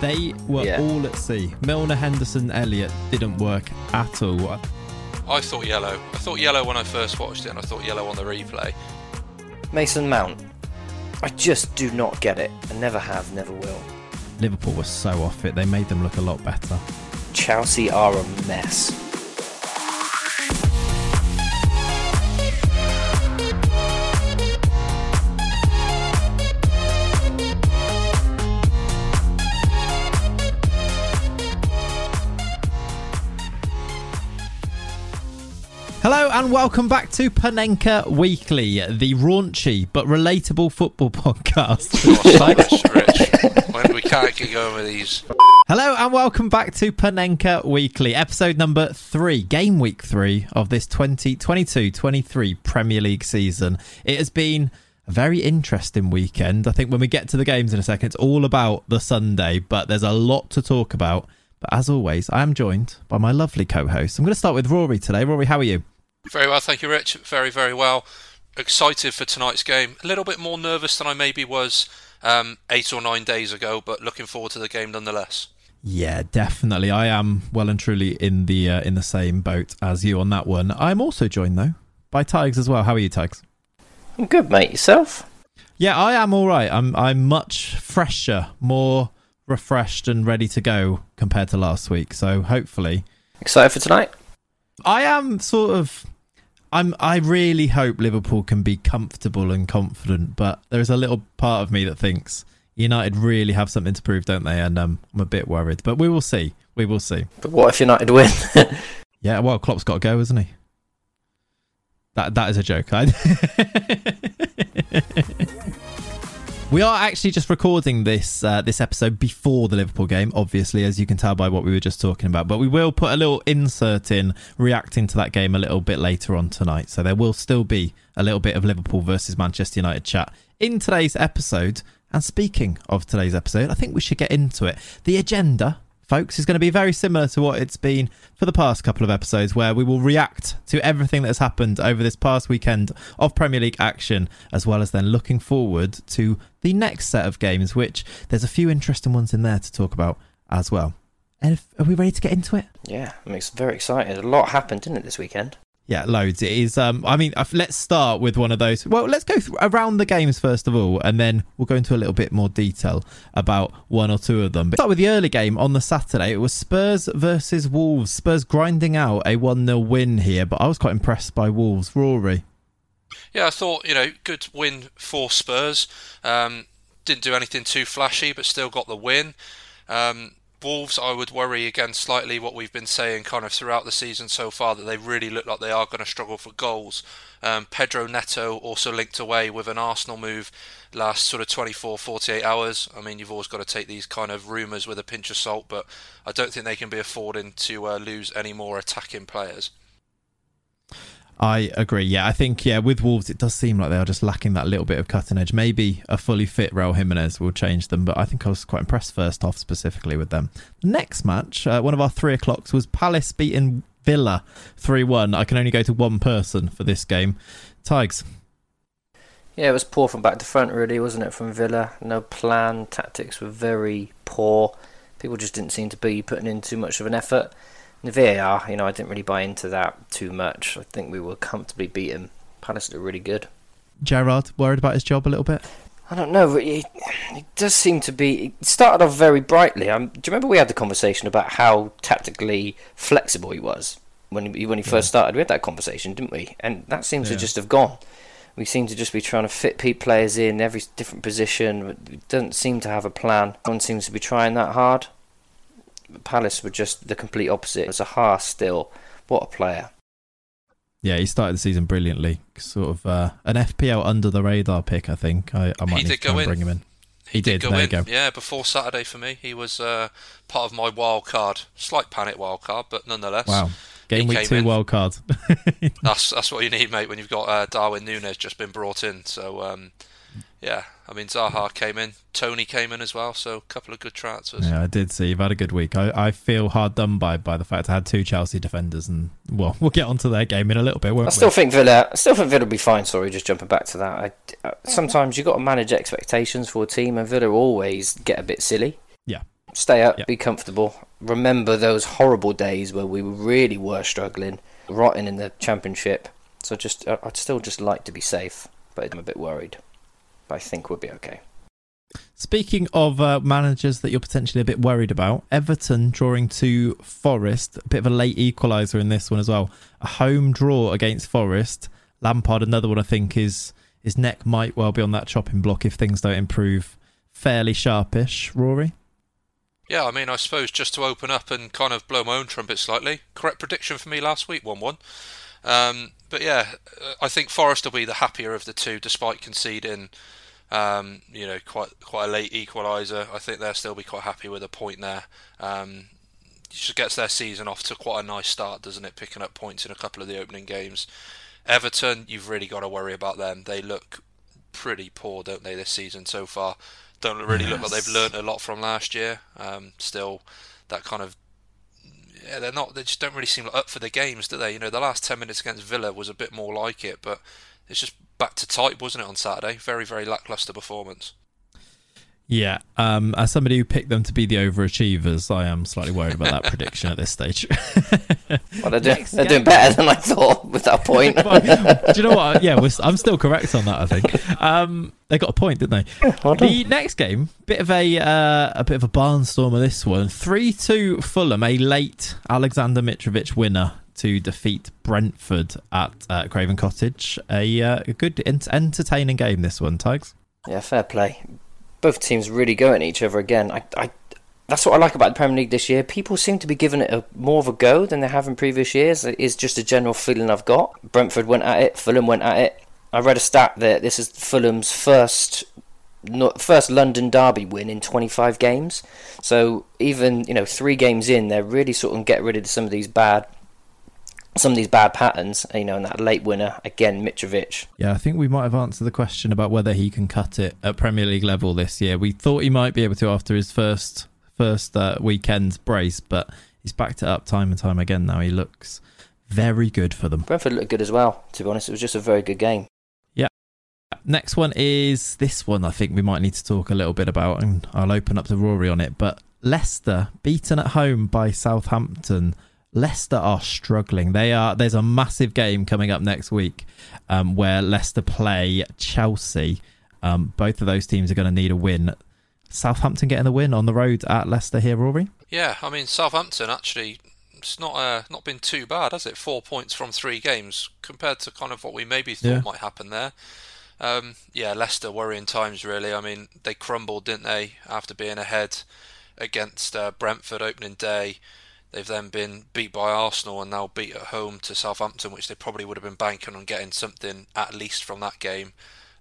They were Yeah. all at sea. Milner, Henderson, Elliott didn't work at all. I thought yellow. I thought yellow when I first watched it, and I thought yellow on the replay. Mason Mount. I just do not get it. I never have, never will. Liverpool were so off it. They made them look a lot better. Chelsea are a mess. And welcome back to Panenka Weekly, the raunchy but relatable football podcast. Gosh, Rich, Rich. When we can't get going with these. Hello and welcome back to Panenka Weekly, episode number three, game week three of this 2022 23 Premier League season. It has been a very interesting weekend. I think when we get to the games in a second, it's all about the Sunday, but there's a lot to talk about. But as always, I am joined by my lovely co host. I'm going to start with Rory today. Rory, how are you? Very well, thank you, Rich. Very, very well. Excited for tonight's game. A little bit more nervous than I maybe was um, eight or nine days ago, but looking forward to the game nonetheless. Yeah, definitely. I am well and truly in the uh, in the same boat as you on that one. I'm also joined though by Tiges as well. How are you, Tiges? I'm good, mate. Yourself? Yeah, I am all right. I'm I'm much fresher, more refreshed and ready to go compared to last week. So hopefully, Excited for tonight? I am sort of. I'm. I really hope Liverpool can be comfortable and confident, but there's a little part of me that thinks United really have something to prove, don't they? And um, I'm a bit worried, but we will see. We will see. But what if United win? Yeah, well, Klopp's got to go, isn't he? That that is a joke. We are actually just recording this uh, this episode before the Liverpool game, obviously, as you can tell by what we were just talking about. But we will put a little insert in reacting to that game a little bit later on tonight. So there will still be a little bit of Liverpool versus Manchester United chat in today's episode. And speaking of today's episode, I think we should get into it. The agenda folks, is going to be very similar to what it's been for the past couple of episodes, where we will react to everything that has happened over this past weekend of Premier League action, as well as then looking forward to the next set of games, which there's a few interesting ones in there to talk about as well. And if, are we ready to get into it? yeah, I'm very excited. A lot happened, didn't it, this weekend? Yeah, loads. It is. Um, I mean, uh, let's start with one of those. Well, let's go th- around the games first of all, and then we'll go into a little bit more detail about one or two of them. But start with the early game on the Saturday. It was Spurs versus Wolves. Spurs grinding out a one 0 win here, but I was quite impressed by Wolves. Rory. Yeah, I thought, you know, good win for Spurs. Um, didn't do anything too flashy, but still got the win. Um, Wolves, I would worry again slightly what we've been saying kind of throughout the season so far that they really look like they are going to struggle for goals. Um, Pedro Neto also linked away with an Arsenal move last sort of 24, 48 hours. I mean, you've always got to take these kind of rumours with a pinch of salt, but I don't think they can be affording to uh, lose any more attacking players. I agree. Yeah, I think yeah with Wolves it does seem like they are just lacking that little bit of cutting edge. Maybe a fully fit Raul Jimenez will change them, but I think I was quite impressed first off specifically with them. Next match, uh, one of our three o'clocks was Palace beating Villa three one. I can only go to one person for this game. Tiges. Yeah, it was poor from back to front, really, wasn't it? From Villa, no plan. Tactics were very poor. People just didn't seem to be putting in too much of an effort. The VAR, you know, I didn't really buy into that too much. I think we were comfortably beaten. Palace looked really good. Gerrard worried about his job a little bit. I don't know, but it, it does seem to be. It started off very brightly. Um, do you remember we had the conversation about how tactically flexible he was when he, when he first started? We had that conversation, didn't we? And that seems Yeah. to just have gone. We seem to just be trying to fit players in every different position. It doesn't seem to have a plan. No one seems to be trying that hard. Palace were just the complete opposite. It was Zaha still. What a player. Yeah, he started the season brilliantly. Sort of uh, an FPL under the radar pick, I think. I, I might He need to try go and in. bring him in. He did. go there in. you go. Yeah, before Saturday for me, he was uh, part of my wild card. Slight panic wild card, but nonetheless, Wow. Game week two in. wild card. that's that's what you need, mate. When you've got uh, Darwin Nunez just been brought in. So um, yeah, I mean Zaha came in, Toney came in as well. So a couple of good transfers. Yeah, I did see you've had a good week. I, I feel hard done by by the fact I had two Chelsea defenders, and well, we'll get onto their game in a little bit, won't I still we? think Villa. I still think Villa will be fine. Sorry, just jumping back to that. I, uh, sometimes you've got to manage expectations for a team, and Villa always get a bit silly. Yeah. Stay up, Yeah. be comfortable. Remember those horrible days where we really were struggling, rotting in the championship. So just, I'd still just like to be safe, but I'm a bit worried. But I think we'll be okay. Speaking of uh, managers that you're potentially a bit worried about, Everton drawing to Forest, a bit of a late equaliser in this one as well. A home draw against Forest. Lampard, another one I think is his neck might well be on that chopping block if things don't improve. Fairly sharpish, Rory. Yeah, I mean, I suppose just to open up and kind of blow my own trumpet slightly. Correct prediction for me last week, one-one. Um, but yeah, uh, I think Forest will be the happier of the two, despite conceding, um, you know, quite quite a late equaliser. I think they'll still be quite happy with a point there. Um, just gets their season off to quite a nice start, doesn't it? Picking up points in a couple of the opening games. Everton, you've really got to worry about them. They look pretty poor, don't they, this season so far? Don't really look like they've learnt a lot from last year. Um, still, that kind of yeah, they're not. They just don't really seem like up for the games, do they? You know, the last ten minutes against Villa was a bit more like it, but it's just back to type, wasn't it, on Saturday? Very, very lackluster performance. Yeah, um, as somebody who picked them to be the overachievers, I am slightly worried about that prediction at this stage. Well, they're, doing, they're doing better than I thought with that point. Do you know what? Yeah, we're, I'm still correct on that. I think um, they got a point, didn't they? Well. The next game, bit of a uh, a bit of a barnstormer. This one, three two Fulham, a late Aleksandar Mitrovic winner to defeat Brentford at uh, Craven Cottage. A, uh, a good, ent- entertaining game. This one, Tiges. Yeah, fair play. Both teams really going at each other again. I, I, that's what I like about the Premier League this year. People seem to be giving it a, more of a go than they have in previous years. It is just a general feeling I've got. Brentford went at it. Fulham went at it. I read a stat that this is Fulham's first first London derby win in 25 games. So even you know three games in, they're really sort of getting rid of some of these bad some of these bad patterns. You know, and that late winner again, Mitrovic. Yeah, I think we might have answered the question about whether he can cut it at Premier League level this year. We thought he might be able to after his first first uh, weekend brace, but he's backed it up time and time again. Now he looks very good for them. Brentford looked good as well. To be honest, it was just a very good game. Yeah. Next one is this one. I think we might need to talk a little bit about, and I'll open up to Rory on it. But Leicester beaten at home by Southampton. Leicester are struggling. They are. There's a massive game coming up next week, um, where Leicester play Chelsea. Um, both of those teams are going to need a win. Southampton getting the win on the road at Leicester here, Rory. Yeah, I mean Southampton actually it's not uh, not been too bad, has it? Four points from three games compared to kind of what we maybe thought Yeah. might happen there. Um, yeah, Leicester worrying times really. I mean they crumbled, didn't they, after being ahead against uh, Brentford opening day. They've then been beat by Arsenal and now beat at home to Southampton, which they probably would have been banking on getting something at least from that game.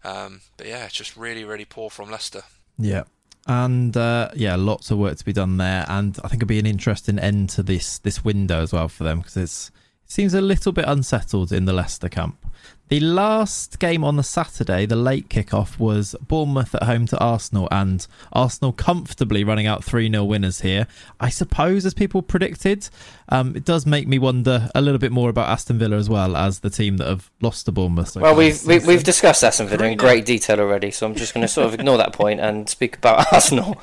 Um, but yeah, it's just really, really poor from Leicester. Yeah. And uh, yeah, lots of work to be done there, and I think it'll be an interesting end to this this window as well for them because it's it seems a little bit unsettled in the Leicester camp. The last game on the Saturday, the late kickoff, was Bournemouth at home to Arsenal, and Arsenal comfortably running out 3 0 winners here. I suppose, as people predicted, um, it does make me wonder a little bit more about Aston Villa as well as the team that have lost to Bournemouth. so Well, far we've we, season. we've discussed Aston Villa in great detail already, so I'm just going to sort of ignore that point and speak about Arsenal.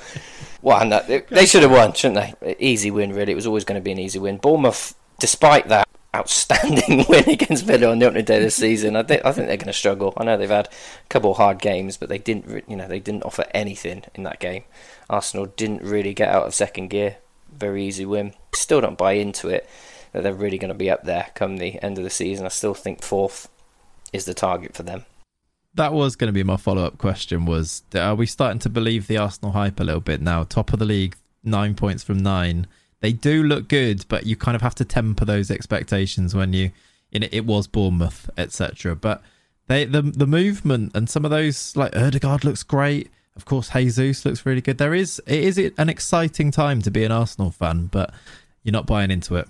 Well, and that, they, they should have won, shouldn't they? Easy win, really. It was always going to be an easy win. Bournemouth, despite that outstanding win against Villa on the opening day of the season, I think I think they're going to struggle. I know they've had a couple of hard games, but they didn't, you know, they didn't offer anything in that game. Arsenal didn't really get out of second gear. Very easy win. Still don't buy into it that they're really going to be up there come the end of the season. I still think fourth is the target for them. that was going to be my follow-up question was are we starting to believe the arsenal hype a little bit now top of the league nine points from nine they do look good but you kind of have to temper those expectations when you you know it was bournemouth etc but they the the movement and some of those like Odegaard looks great of course jesus looks really good there is it is an exciting time to be an arsenal fan but you're not buying into it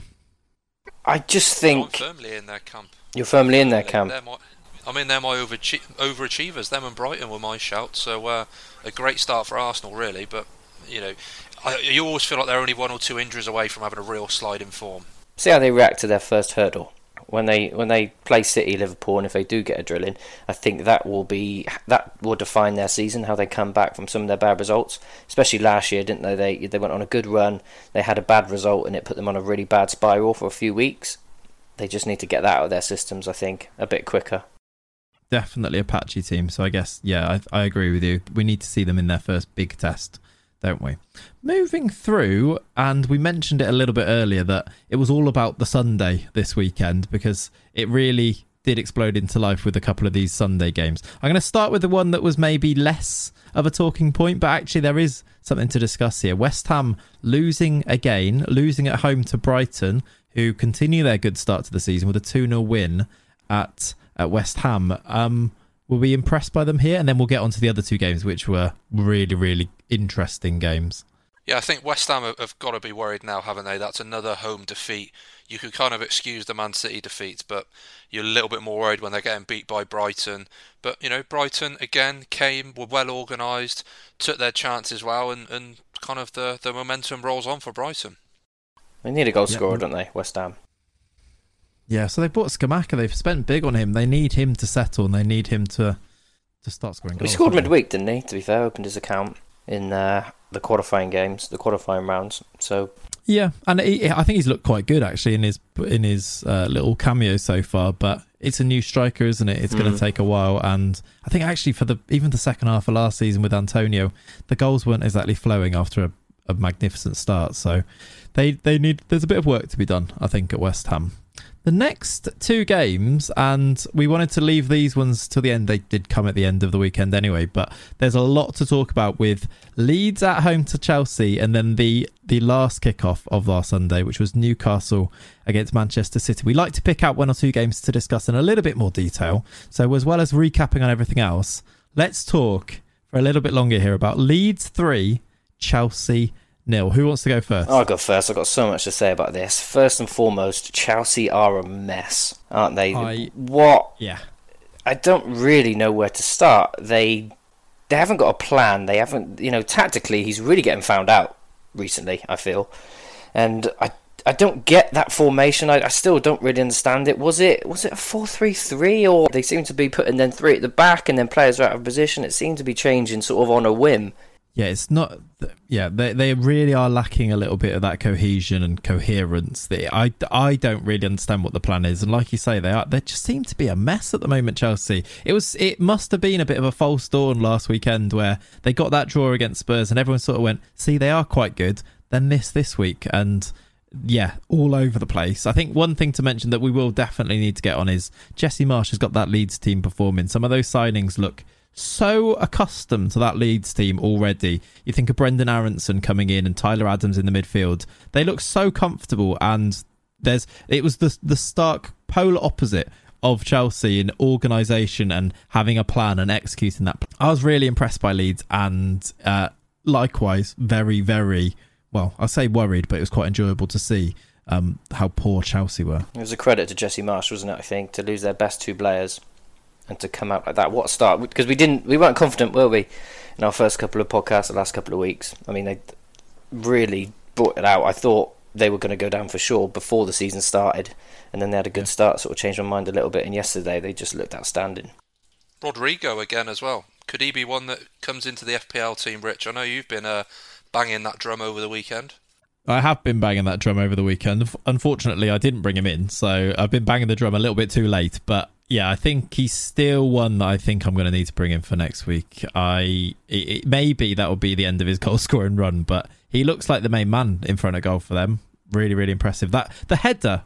I just I'm think firmly in their camp. you're firmly in their They're- camp. they're my- I mean, they're my overachi- overachievers. Them and Brighton were my shout. So uh, a great start for Arsenal, really. But you know, I, you always feel like they're only one or two injuries away from having a real slide in form. See how they react to their first hurdle. when they when they play City, Liverpool, and if they do get a drilling, I think that will be that will define their season. How they come back from some of their bad results, especially last year, didn't they? They they went on a good run. They had a bad result, and it put them on a really bad spiral for a few weeks. They just need to get that out of their systems. I think a bit quicker. Definitely a patchy team. So I guess yeah, I, I agree with you. We need to see them in their first big test don't we? Moving through, and we mentioned it a little bit earlier that it was all about the Sunday this weekend because it really did explode into life with a couple of these Sunday games. I'm going to start with the one that was maybe less of a talking point, but actually there is something to discuss here. West Ham losing again, losing at home to Brighton, who continue their good start to the season with a 2 0 win at, at West Ham. Um, were we impressed by them here? And then we'll get on to the other two games, which were really, really interesting games. Yeah, I think West Ham have got to be worried now, haven't they? That's another home defeat. You could kind of excuse the Man City defeats, but you're a little bit more worried when they're getting beat by Brighton. But, you know, Brighton, again, came, were well organised, took their chances well, and, and kind of the, the momentum rolls on for Brighton. They need a goal scorer, don't they, West Ham? Yeah, so they bought Scamacca. They've spent big on him. They need him to settle, and they need him to to start scoring goals. He scored midweek, didn't he? To be fair, opened his account in uh, the qualifying games, the qualifying rounds. So yeah, and he, I think he's looked quite good actually in his in his uh, little cameo so far. But it's a new striker, isn't it? It's mm. going to take a while, and I think actually for the even the second half of last season with Antonio, the goals weren't exactly flowing after a, a magnificent start. So they they need there's a bit of work to be done, I think, at West Ham. The next two games, and we wanted to leave these ones till the end. They did come at the end of the weekend anyway, but there's a lot to talk about with Leeds at home to Chelsea, and then the the last kickoff of last Sunday, which was Newcastle against Manchester City. We like to pick out one or two games to discuss in a little bit more detail. So, as well as recapping on everything else, let's talk for a little bit longer here about Leeds three, Chelsea nil. Who wants to go first? I'll go first. I've got so much to say about this. First and foremost, Chelsea are a mess, aren't they? I, what? Yeah. I don't really know where to start. They they haven't got a plan. They haven't, you know, tactically, he's really getting found out recently. I feel, and I I don't get that formation. I, I still don't really understand it. Was it was it a four three three or they seem to be putting then three at the back and then players are out of position. It seemed to be changing sort of on a whim yeah, it's not. Yeah, they they really are lacking a little bit of that cohesion and coherence. That I, I don't really understand what the plan is, and like you say, they are they just seem to be a mess at the moment. Chelsea. It was it must have been a bit of a false dawn last weekend where they got that draw against Spurs, and everyone sort of went, "See, they are quite good." Then this this week, and yeah, all over the place. I think one thing to mention that we will definitely need to get on is Jesse Marsch has got that Leeds team performing. Some of those signings look so accustomed to that Leeds team already. You think of Brenden Aaronson coming in and Tyler Adams in the midfield. They look so comfortable, and there's it was the the stark polar opposite of Chelsea in organisation and having a plan and executing that. I was really impressed by Leeds, and uh, likewise, very very well. I say worried, but it was quite enjoyable to see. Um, how poor Chelsea were. It was a credit to Jesse Marsch, wasn't it? I think to lose their best two players and to come out like that. What a start! Because we didn't, we weren't confident, were we, in our first couple of podcasts, the last couple of weeks. I mean, they really brought it out. I thought they were going to go down for sure before the season started, and then they had a good yeah. start. Sort of changed my mind a little bit. And yesterday, they just looked outstanding. Rodrigo again as well. Could he be one that comes into the FPL team, Rich? I know you've been uh, banging that drum over the weekend. I have been banging that drum over the weekend. Unfortunately, I didn't bring him in, so I've been banging the drum a little bit too late. But yeah, I think he's still one that I think I'm going to need to bring in for next week. I it, it, maybe that will be the end of his goal scoring run, but he looks like the main man in front of goal for them. Really, really impressive. That the header,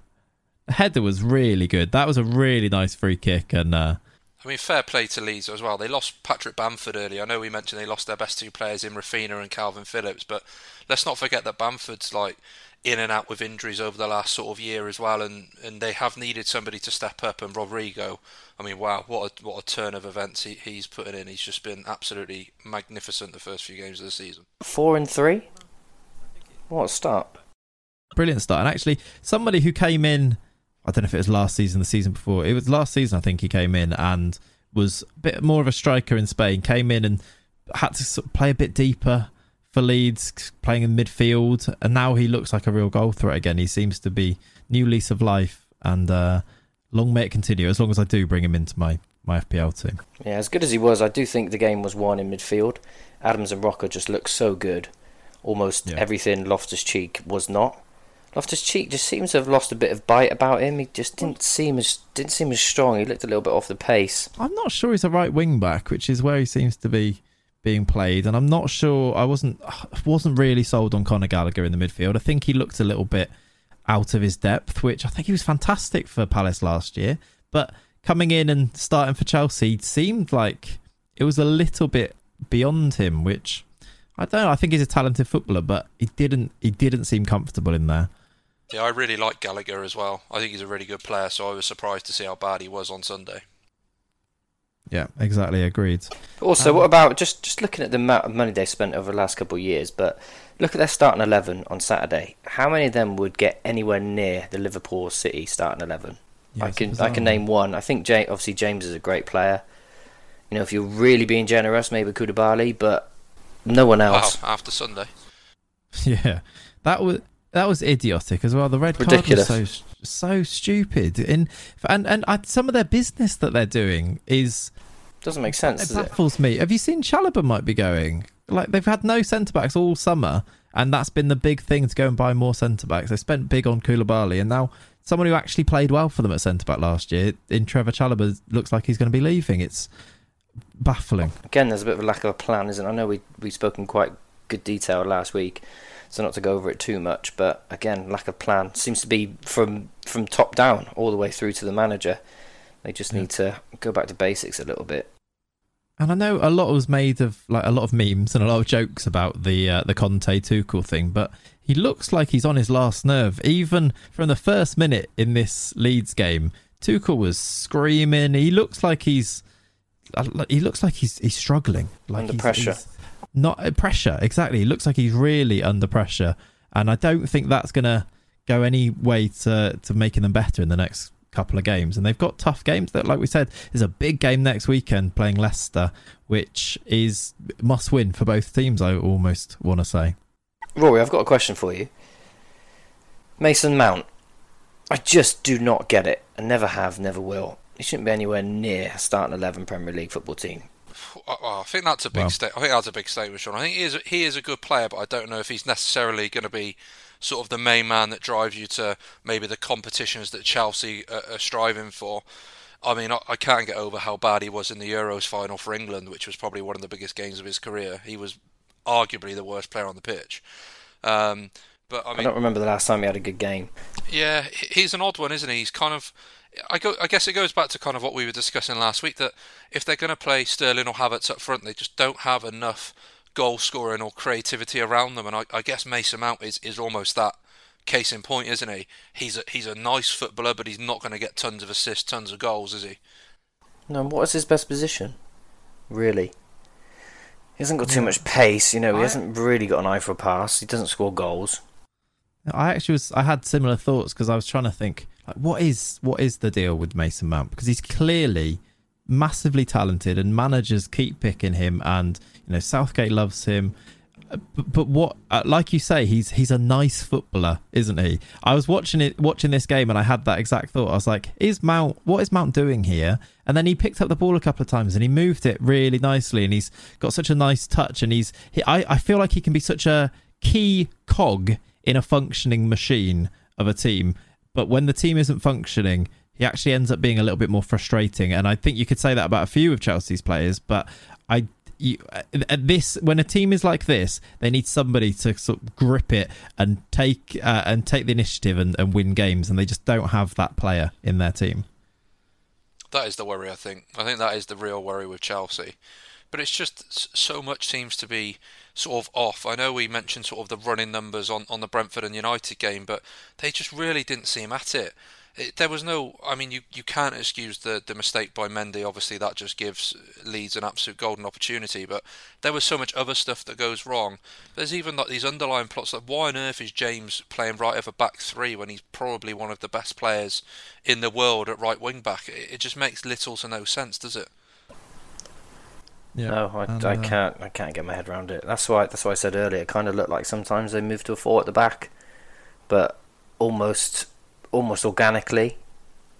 the header was really good. That was a really nice free kick, and uh, I mean, fair play to Leeds as well. They lost Patrick Bamford early. I know we mentioned they lost their best two players in Raphinha and Kalvin Phillips, but let's not forget that Bamford's like in and out with injuries over the last sort of year as well, and, and they have needed somebody to step up. And Rodrigo, I mean, wow, what a, what a turn of events he, he's putting in. He's just been absolutely magnificent the first few games of the season. Four and three. What a start! Brilliant start, and actually somebody who came in. I don't know if it was last season, the season before. It was last season, I think he came in and was a bit more of a striker in Spain. Came in and had to sort of play a bit deeper for Leeds, playing in midfield, and now he looks like a real goal threat again. He seems to be new lease of life, and uh, long may it continue. As long as I do bring him into my my FPL team. Yeah, as good as he was, I do think the game was won in midfield. Adams and Roca just looked so good. Almost Yeah. everything Loftus Cheek was not. Loftus Cheek just seems to have lost a bit of bite about him. He just didn't seem as didn't seem as strong. He looked a little bit off the pace. I'm not sure he's a right wing back, which is where he seems to be being played. And I'm not sure. I wasn't wasn't really sold on Conor Gallagher in the midfield. I think he looked a little bit out of his depth, which I think he was fantastic for Palace last year. But coming in and starting for Chelsea seemed like it was a little bit beyond him, which I don't know. I think he's a talented footballer, but he didn't he didn't seem comfortable in there. Yeah, I really like Gallagher as well. I think he's a really good player, so I was surprised to see how bad he was on Sunday. Yeah, exactly. Agreed. Also, Um, what about just just looking at the amount of money they spent over the last couple of years? But look at their starting eleven on Saturday. How many of them would get anywhere near the Liverpool City starting eleven? Yeah, I can I can name one. I think James, obviously James is a great player. You know, if you're really being generous, maybe Koulibaly, but no one Wow, else. after Sunday. Yeah, that was that was idiotic as well. The red Ridiculous. card was so so stupid. In and and I, some of their business that they're doing is Doesn't make sense, it does it? baffles me. Have you seen Chalobah might be going? Like they've had no centre backs all summer, and that's been the big thing to go and buy more centre backs. They spent big on Koulibaly, and now someone who actually played well for them at centre back last year in Trevoh Chalobah looks like he's going to be leaving. It's baffling. Again, there's a bit of a lack of a plan, isn't? it? I know we we spoke in quite good detail last week, so not to go over it too much. But again, lack of plan seems to be from from top down all the way through to the manager. They just Yeah. need to go back to basics a little bit. And I know a lot was made of like a lot of memes and a lot of jokes about the uh, the Conte Tuchel thing, but he looks like he's on his last nerve. Even from the first minute in this Leeds game, Tuchel was screaming. He looks like he's uh, he looks like he's he's struggling. Like Under he's- pressure. he's Not uh, pressure, exactly. He looks like he's really under pressure, and I don't think that's gonna go any way to to making them better in the next couple of games. And they've got tough games. That, like we said, is a big game next weekend playing Leicester, which is must win for both teams. I almost want to say. Rory, I've got a question for you. Mason Mount, I just do not get it, and never have, never will. He shouldn't be anywhere near starting eleven Premier League football team. I think that's a big Well- sta- I think that's a big statement, Sean. I think he is a, he is a good player, but I don't know if he's necessarily going to be sort of the main man that drives you to maybe the competitions that Chelsea are, are striving for. I mean, I, I can't get over how bad he was in the Euros final for England, which was probably one of the biggest games of his career. He was arguably the worst player on the pitch. Um, but I I don't remember the last time he had a good game. yeah, he's an odd one, isn't he? He's kind of. I go. I guess it goes back to kind of what we were discussing last week that if they're going to play Sterling or Havertz up front, they just don't have enough goal scoring or creativity around them. And I, I guess Mason Mount is, is almost that case in point, isn't he? He's a he's a nice footballer, but he's not going to get tons of assists, tons of goals, is he? No, what is his best position? Really? He hasn't got too much pace, you know, he I- hasn't really got an eye for a pass, he doesn't score goals. I actually was. I had similar thoughts because I was trying to think like, what is what is the deal with Mason Mount? Because he's clearly massively talented, and managers keep picking him, and you know Southgate loves him. But, but what, uh, like you say, he's he's a nice footballer, isn't he? I was watching it, watching this game, and I had that exact thought. I was like, "Is Mount? What is Mount doing here?" And then he picked up the ball a couple of times, and he moved it really nicely, and he's got such a nice touch, and he's. He, I I feel like he can be such a key cog in a functioning machine of a team. But when the team isn't functioning, he actually ends up being a little bit more frustrating. And I think you could say that about a few of Chelsea's players. But I, you, at this when a team is like this, they need somebody to sort of grip it and take uh, and take the initiative and, and win games. And they just don't have that player in their team. That is the worry, I think. I think that is the real worry with Chelsea. But it's just so much seems to be sort of off. I know we mentioned sort of the running numbers on, on the Brentford and United game, but they just really didn't seem at it. it there was no, I mean, you, you can't excuse the, the mistake by Mendy. Obviously, that just gives Leeds an absolute golden opportunity. But there was so much other stuff that goes wrong. There's even like these underlying plots. Like, why on earth is James playing right of over back three when he's probably one of the best players in the world at right wing back? It, it just makes little to no sense, does it? Yeah. No, I, And, I uh, can't I can't get my head around it. That's why that's why I said earlier. It kind of looked like sometimes they move to a four at the back, but almost almost organically.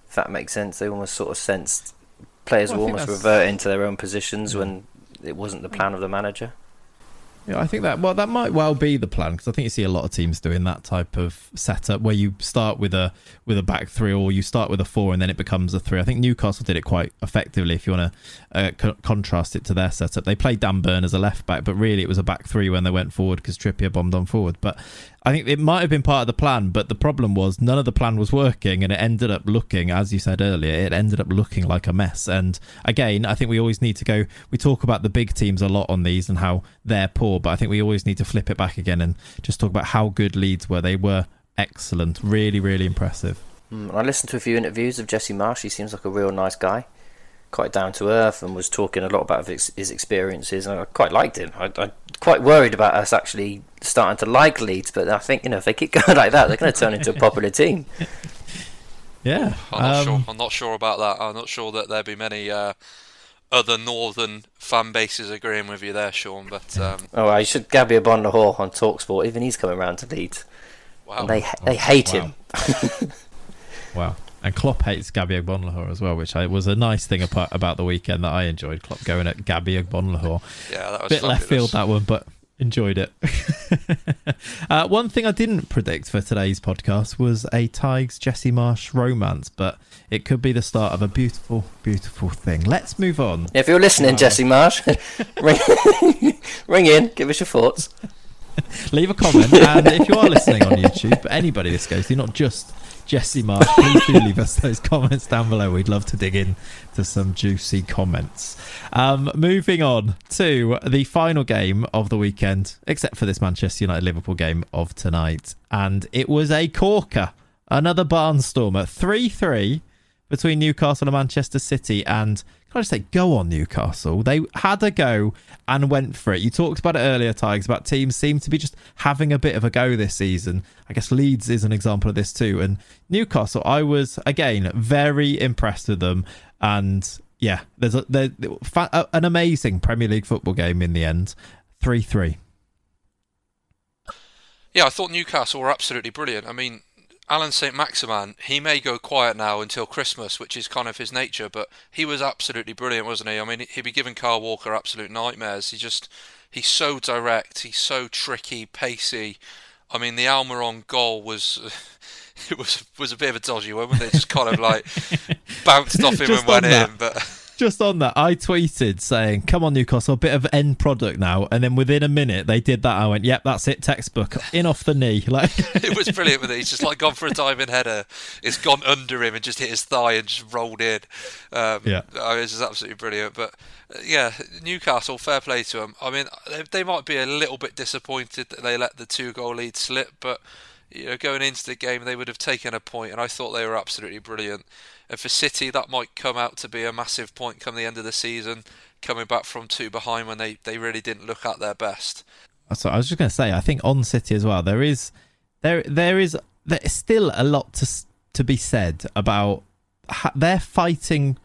If that makes sense, they almost sort of sensed players Well, were almost reverting to their own positions Yeah. when it wasn't the plan of the manager. Yeah, I think that well, that might well be the plan because I think you see a lot of teams doing that type of setup where you start with a with a back three or you start with a four and then it becomes a three. I think Newcastle did it quite effectively. If you want to uh, co- contrast it to their setup, they played Dan Burn as a left back, but really it was a back three when they went forward because Trippier bombed on forward. But I think it might have been part of the plan, but the problem was none of the plan was working, and it ended up looking, as you said earlier, it ended up looking like a mess. And again, I think we always need to go. We talk about the big teams a lot on these and how they're poor, but I think we always need to flip it back again and just talk about how good Leeds were. They were excellent, really, really impressive. Mm, I listened to a few interviews of Jesse Marsch. He seems like a real nice guy, quite down to earth, and was talking a lot about his, his experiences. And I quite liked him. I, I quite worried about us actually starting to like Leeds, but I think you know if they keep going like that, they're going to turn into a popular team. Yeah, I'm not um, sure. I'm not sure about that. I'm not sure that there'd be many uh, other northern fan bases agreeing with you there, Sean. But um, Oh, I should Gabby Agbonlahor on Talksport. Even he's coming round to Leeds. wow, And they they hate wow. him. Wow. And Klopp hates Gabby Agbonlahor as well, which I, was a nice thing apart, about the weekend that I enjoyed. Klopp going at Gabby Agbonlahor. yeah, that was a bit left field that one, but enjoyed it. uh, one thing I didn't predict for today's podcast was a Tiges Jesse Marsch romance, but it could be the start of a beautiful, beautiful thing. Let's move on. If you're listening, Wow. Jesse Marsch, ring, ring in, give us your thoughts. Leave a comment, and if you are listening on YouTube, but anybody this goes to, not just Jesse Marsch, please do leave us those comments down below. We'd love to dig in to some juicy comments. Um, moving on to the final game of the weekend, except for this Manchester United Liverpool game of tonight, and it was a corker, another barnstormer, three three between Newcastle and Manchester City, and I just say, go on Newcastle. They had a go and went for it. You talked about it earlier, Tiges, about teams seem to be just having a bit of a go this season. I guess Leeds is an example of this too. And Newcastle, I was again very impressed with them. And yeah, there's a, there, an amazing Premier League football game in the end. Three three. Yeah, I thought Newcastle were absolutely brilliant. I mean, Allan Saint-Maximin, he may go quiet now until Christmas, which is kind of his nature, but he was absolutely brilliant, wasn't he? I mean, he'd be giving Carl Walker absolute nightmares. He just, he's so direct, he's so tricky, pacey. I mean, the Almiron goal was, it was was a bit of a dodgy one, wasn't it? Just kind of like bounced off him and went that. in, but. Just on that, I tweeted saying, "Come on, Newcastle, a bit of end product now." And then within a minute, they did that. I went, "Yep, that's it, textbook, in off the knee." Like, it was brilliant with it. He's just like gone for a diving header. It's gone under him and just hit his thigh and just rolled in. Um, Yeah. I mean, it's just absolutely brilliant. But uh, yeah, Newcastle, fair play to them. I mean, they, they might be a little bit disappointed that they let the two goal lead slip, but you know, going into the game, they would have taken a point, and I thought they were absolutely brilliant. And for City, that might come out to be a massive point come the end of the season, coming back from two behind when they, they really didn't look at their best. so I was just going to say, I think on City as well, there is there there is there's still a lot to to be said about their fighting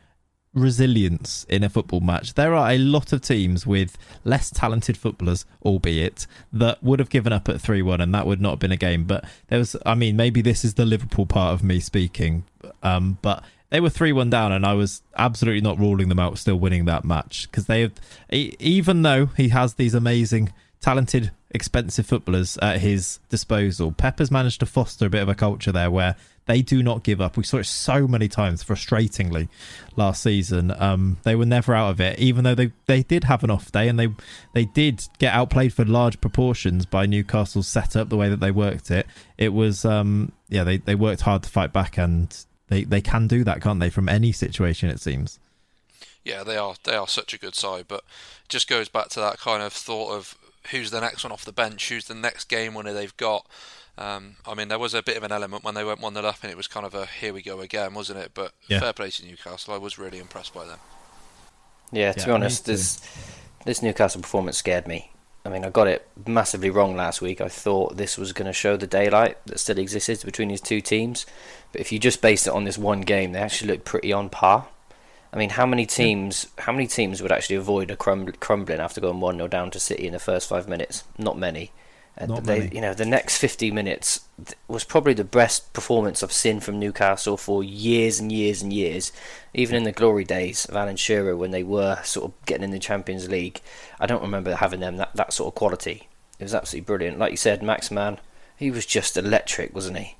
resilience in a football match. There are a lot of teams with less talented footballers, albeit, that would have given up at 3 1 and that would not have been a game. But there was, I mean, maybe this is the Liverpool part of me speaking, um, but they were 3 1 down and I was absolutely not ruling them out still winning that match because they have, even though he has these amazing, talented, expensive footballers at his disposal, Pepper's managed to foster a bit of a culture there where they do not give up. We saw it so many times, frustratingly, last season. Um, they were never out of it, even though they, they did have an off day and they they did get outplayed for large proportions by Newcastle's setup, the way that they worked it. It was um, yeah, they, they worked hard to fight back and they, they can do that, can't they, from any situation it seems. Yeah, they are they are such a good side, but it just goes back to that kind of thought of who's the next one off the bench, who's the next game winner they've got. Um, I mean, there was a bit of an element when they went one 0 up, and it was kind of a here we go again, wasn't it? But Yeah. fair play to Newcastle. I was really impressed by them. Yeah, to Yeah, be honest, this this Newcastle performance scared me. I mean, I got it massively wrong last week. I thought this was going to show the daylight that still existed between these two teams, but if you just based it on this one game, they actually looked pretty on par. I mean, how many hmm. teams? How many teams would actually avoid a crum- crumbling after going one 0 down to City in the first five minutes? Not many. Uh, they, you know, the next 50 minutes was probably the best performance I've seen from Newcastle for years and years and years. Even in the glory days of Alan Shearer, when they were sort of getting in the Champions League, I don't remember having them that, that sort of quality. It was absolutely brilliant. Like you said, Maximin, he was just electric, wasn't he?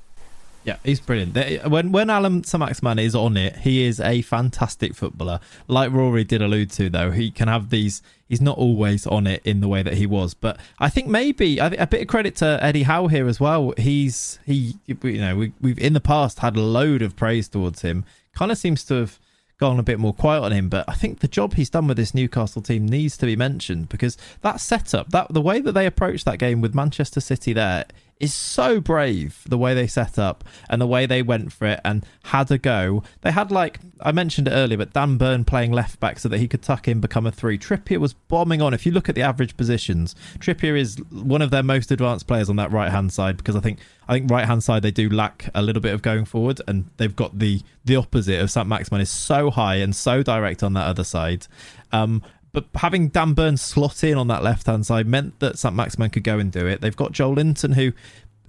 Yeah, he's brilliant. When when Allan Saint-Maximin is on it, he is a fantastic footballer. Like Rory did allude to, though, he can have these. He's not always on it in the way that he was, but I think maybe I a bit of credit to Eddie Howe here as well. He's he, you know, we, we've in the past had a load of praise towards him. Kind of seems to have gone a bit more quiet on him, but I think the job he's done with this Newcastle team needs to be mentioned because that setup, that the way that they approached that game with Manchester City there is so brave. The way they set up and the way they went for it and had a go. They had like I mentioned it earlier, but Dan Burn playing left back so that he could tuck in, become a three. Trippier was bombing on. If you look at the average positions, Trippier is one of their most advanced players on that right hand side because I think I think right hand side they do lack a little bit of going forward, and they've got the the opposite of Saint-Maximin is so high and so direct on that other side. Um, but having Dan Burns slot in on that left hand side meant that Saint-Maximin could go and do it. They've got Joelinton who,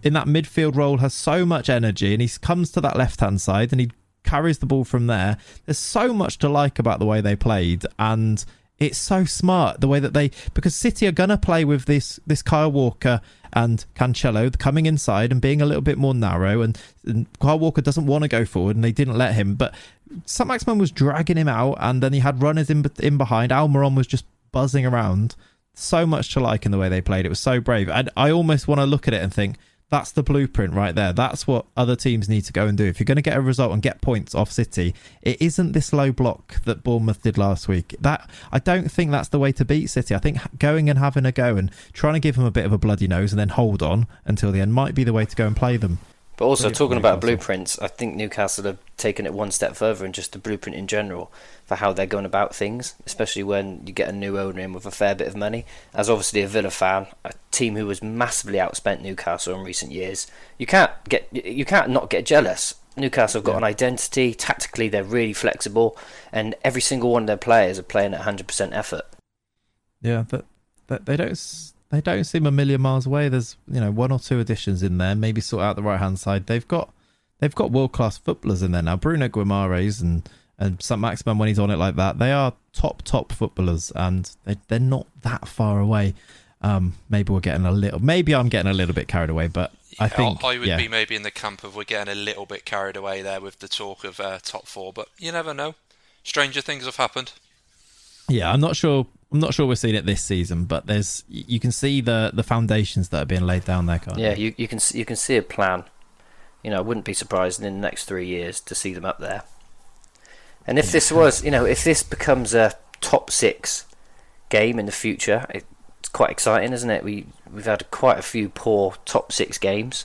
in that midfield role, has so much energy, and he comes to that left hand side and he carries the ball from there. There's so much to like about the way they played, and it's so smart the way that they because City are gonna play with this this Kyle Walker and Cancelo coming inside and being a little bit more narrow, and, and Kyle Walker doesn't want to go forward, and they didn't let him. But Saint-Maximin was dragging him out, and then he had runners in in behind. Almiron was just buzzing around. So much to like in the way they played. It was so brave, and I almost want to look at it and think that's the blueprint right there. That's what other teams need to go and do. If you're going to get a result and get points off City, it isn't this low block that Bournemouth did last week. That I don't think that's the way to beat City. I think going and having a go and trying to give them a bit of a bloody nose and then hold on until the end might be the way to go and play them. But also Brilliant talking about blueprints, I think Newcastle have taken it one step further and just the blueprint in general for how they're going about things, especially when you get a new owner in with a fair bit of money. As obviously a Villa fan, a team who has massively outspent Newcastle in recent years, you can't get you can't not get jealous. Newcastle have got Yeah. an identity. Tactically, they're really flexible, and every single one of their players are playing at 100% effort. Yeah, that, that they don't they don't seem a million miles away. There's you know one or two additions in there. Maybe sort out the right hand side. They've got they've got world class footballers in there now. Bruno Guimaraes and and Saint-Maximin when he's on it like that. They are top top footballers, and they they're not that far away. Um, maybe we're getting a little. Maybe I'm getting a little bit carried away, but I think I would yeah. be maybe in the camp of we're getting a little bit carried away there with the talk of uh, top four, but you never know. Stranger things have happened. Yeah, I'm not sure. I'm not sure we're seeing it this season, but there's you can see the the foundations that are being laid down there. Can't? Yeah, you, you can you can see a plan. You know, I wouldn't be surprised in the next three years to see them up there. And if this was, you know, if this becomes a top six game in the future, it's quite exciting, isn't it? We we've had quite a few poor top six games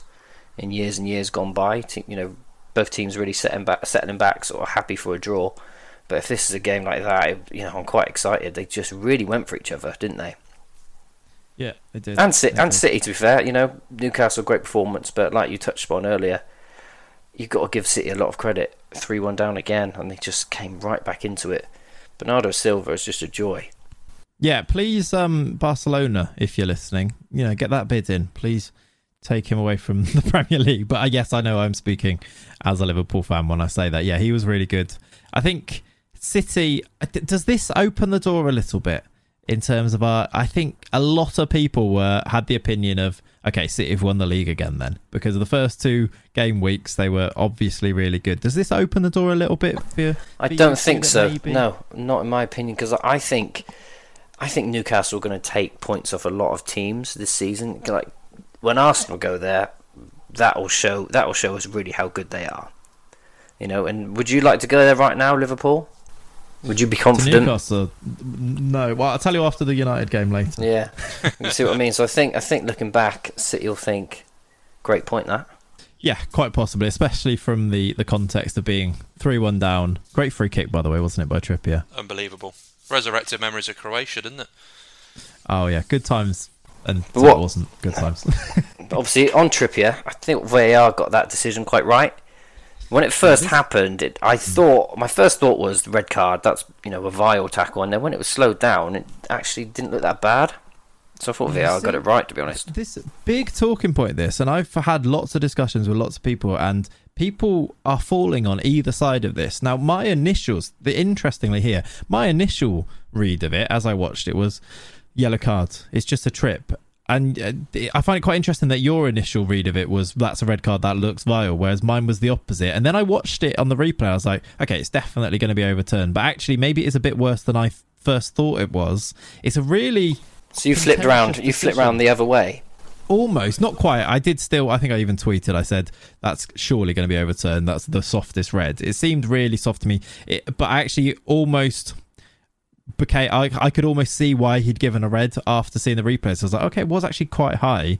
in years and years gone by. You know, both teams really setting back, settling back, sort of happy for a draw. But if this is a game like that, it- you know, I'm quite excited. They just really went for each other, didn't they? yeah, they did. And City, They and did. City, to be fair, you know, Newcastle great performance, but like you touched upon earlier, you've got to give City a lot of credit. Three one down again, and they just came right back into it. Bernardo Silva is just a joy. Yeah, please, um, Barcelona, if you're listening, you know, get that bid in. Please take him away from the Premier League. But I guess I know I'm speaking as a Liverpool fan when I say that. Yeah, he was really good. I think City. Uh, does this open the door a little bit in terms of our? I think a lot of people were had the opinion of okay, City have won the league again then because of the first two game weeks they were obviously really good. Does this open the door a little bit for? you- I don't think so. maybe- No, not in my opinion, because I think, I think Newcastle are going to take points off a lot of teams this season. Like when Arsenal go there, that will show that will show us really how good they are. You know, and would you like to go there right now, Liverpool? Would you be To confident? Newcastle, no. Well, I'll tell you after the United game later. Yeah, you see what I mean. So I think I think looking back, City will think, great point that. Yeah, quite possibly, especially from the, the context of being 3 1 down. Great free kick, by the way, wasn't it, by Trippier? Unbelievable. Resurrected memories of Croatia, didn't it? Oh, yeah, good times. And But what- it wasn't good times. Obviously on Trippier, I think VAR got that decision quite right. When it first mm-hmm. happened, it, I thought my first thought was red card. That's you know a vile tackle, and then when it was slowed down, it actually didn't look that bad. So I thought VAR got it uh, right, to be honest. This big talking point, this, and I've had lots of discussions with lots of people, and people are falling on either side of this. Now, my initials, the interestingly here, my initial read of it as I watched it was yellow card. It's just a trip. And uh, I find it quite interesting that your initial read of it was that's a red card that looks vile, whereas mine was the opposite. And then I watched it on the replay. I was like, okay, it's definitely going to be overturned, but actually, maybe it's a bit worse than I first thought it was. It's a really so you flipped around. You flipped around the other way. Almost, not quite. I did still. I think I even tweeted. I said that's surely going to be overturned. That's the softest red. It seemed really soft to me, it, but I actually almost became. I I could almost see why he'd given a red after seeing the replays. So I was like, okay, it was actually quite high,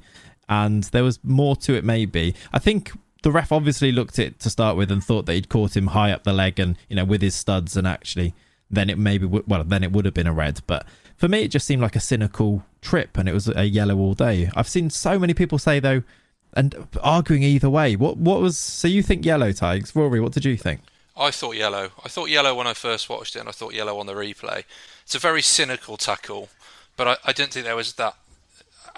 and there was more to it. Maybe I think the ref obviously looked at it to start with and thought that he'd caught him high up the leg and you know with his studs and actually then it maybe well then it would have been a red but for me, it just seemed like a cynical trip, and it was a yellow all day. I've seen so many people say though, and arguing either way. What what was so you think yellow tags, Rory? What did you think? I thought yellow. I thought yellow when I first watched it, and I thought yellow on the replay. It's a very cynical tackle, but I, I didn't think there was that.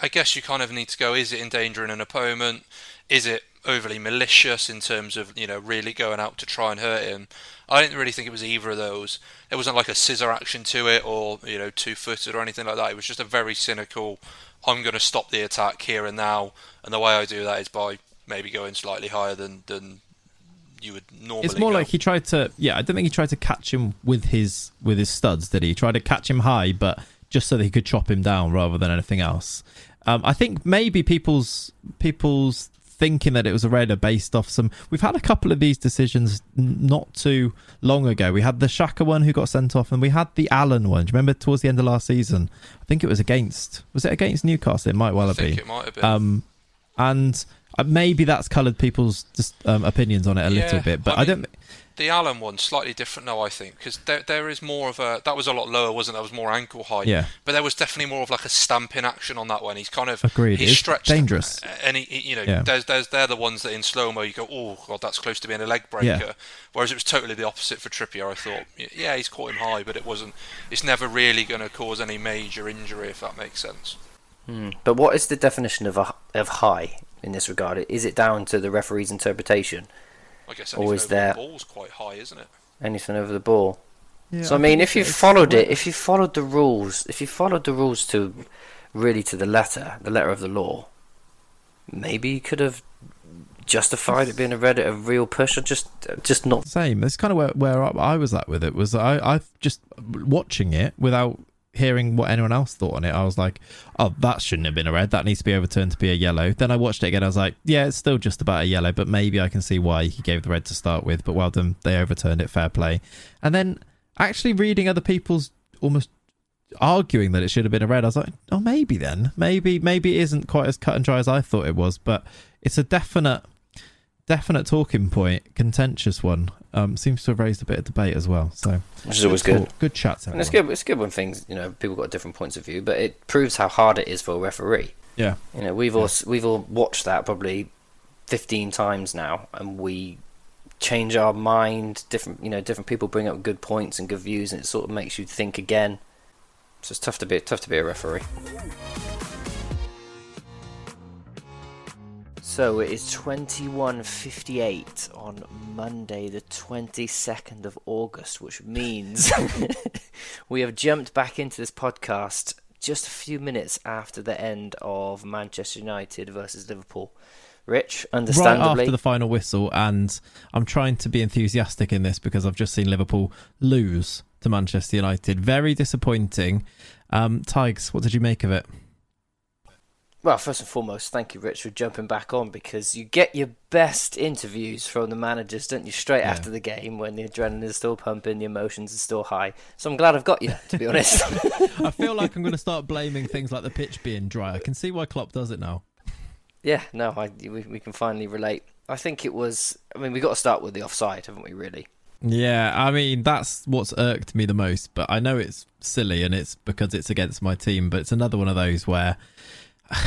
I guess you kind of need to go: is it endangering an opponent? Is it overly malicious in terms of you know really going out to try and hurt him? I didn't really think it was either of those. It wasn't like a scissor action to it or you know two footed or anything like that. It was just a very cynical. I'm going to stop the attack here and now, and the way I do that is by maybe going slightly higher than than you would normally. It's more go. like he tried to. Yeah, I don't think he tried to catch him with his with his studs. Did he? he tried to catch him high, but just so that he could chop him down rather than anything else. Um, I think maybe people's people's thinking that it was a red are based off some. We've had a couple of these decisions not too long ago. We had the Shaka one who got sent off, and we had the Allen one. Do you remember towards the end of last season? I think it was against. Was it against Newcastle? It might well have been. It might have been. Um, and uh, maybe that's coloured people's just, um, opinions on it a yeah, little bit, but I, I, mean, don't. The Allen one slightly different now, I think, because there there is more of a that was a lot lower, wasn't it? That was more ankle height. Yeah. But there was definitely more of like a stamping action on that one. He's kind of Agreed. He's It's stretched dangerous. and he, he- you know, Yeah. there's there's they're the ones that in slow mo you go, oh god, that's close to being a leg breaker. Yeah. Whereas it was totally the opposite for Trippier. I thought, yeah, he's caught him high, but it wasn't. It's never really going to cause any major injury, if that makes sense. Hmm. But what is the definition of a, of high in this regard? Is it down to the referee's interpretation? I guess Or anything is over there- the ball's quite high, isn't it? Anything over the ball? Yeah, so I mean, if you followed it, if you followed the rules, if you followed the rules to really to the letter, the letter of the law, maybe you could have justified it being a red a real push, or just just not. same. That's kind of where, where I was at with it. Was I I just watching it without hearing what anyone else thought on it. I was like, oh, that shouldn't have been a red. That needs to be overturned to be a yellow. Then I watched it again. I was like, yeah, it's still just about a yellow, but maybe I can see why he gave the red to start with. But well done, they overturned it. Fair play. And then actually reading other people's almost arguing that it should have been a red, I was like, oh, maybe then, maybe maybe it isn't quite as cut and dry as I thought it was. But it's a definite definite talking point, contentious one. Um, seems to have raised a bit of debate as well. So Which is always good. talk, good chat. And it's good. It's good when things, you know, people got different points of view, but it proves how hard it is for a referee. Yeah, You know, we've all we've all watched that probably fifteen times now, and we change our mind. Different, you know, different people bring up good points and good views, and it sort of makes you think again. So it's tough to be tough to be a referee. So it is 21:58 on Monday the 22nd of August, which means we have jumped back into this podcast just a few minutes after the end of Manchester United versus Liverpool. Rich, right after the final whistle, and I'm trying to be enthusiastic in this because I've just seen Liverpool lose to Manchester United. Very disappointing. Um, Tiges, what did you make of it? Well, first and foremost, thank you, Rich, for jumping back on because you get your best interviews from the managers, don't you? Straight Yeah. after the game when the adrenaline is still pumping, the emotions are still high. So I'm glad I've got you, to be honest. I feel like I'm going to start blaming things like the pitch being dry. I can see why Klopp does it now. yeah, no, I, we, we can finally relate. I think it was. I mean, we got to start with the offside, haven't we? Really? Yeah, I mean that's what's irked me the most. But I know it's silly and it's because it's against my team. But it's another one of those where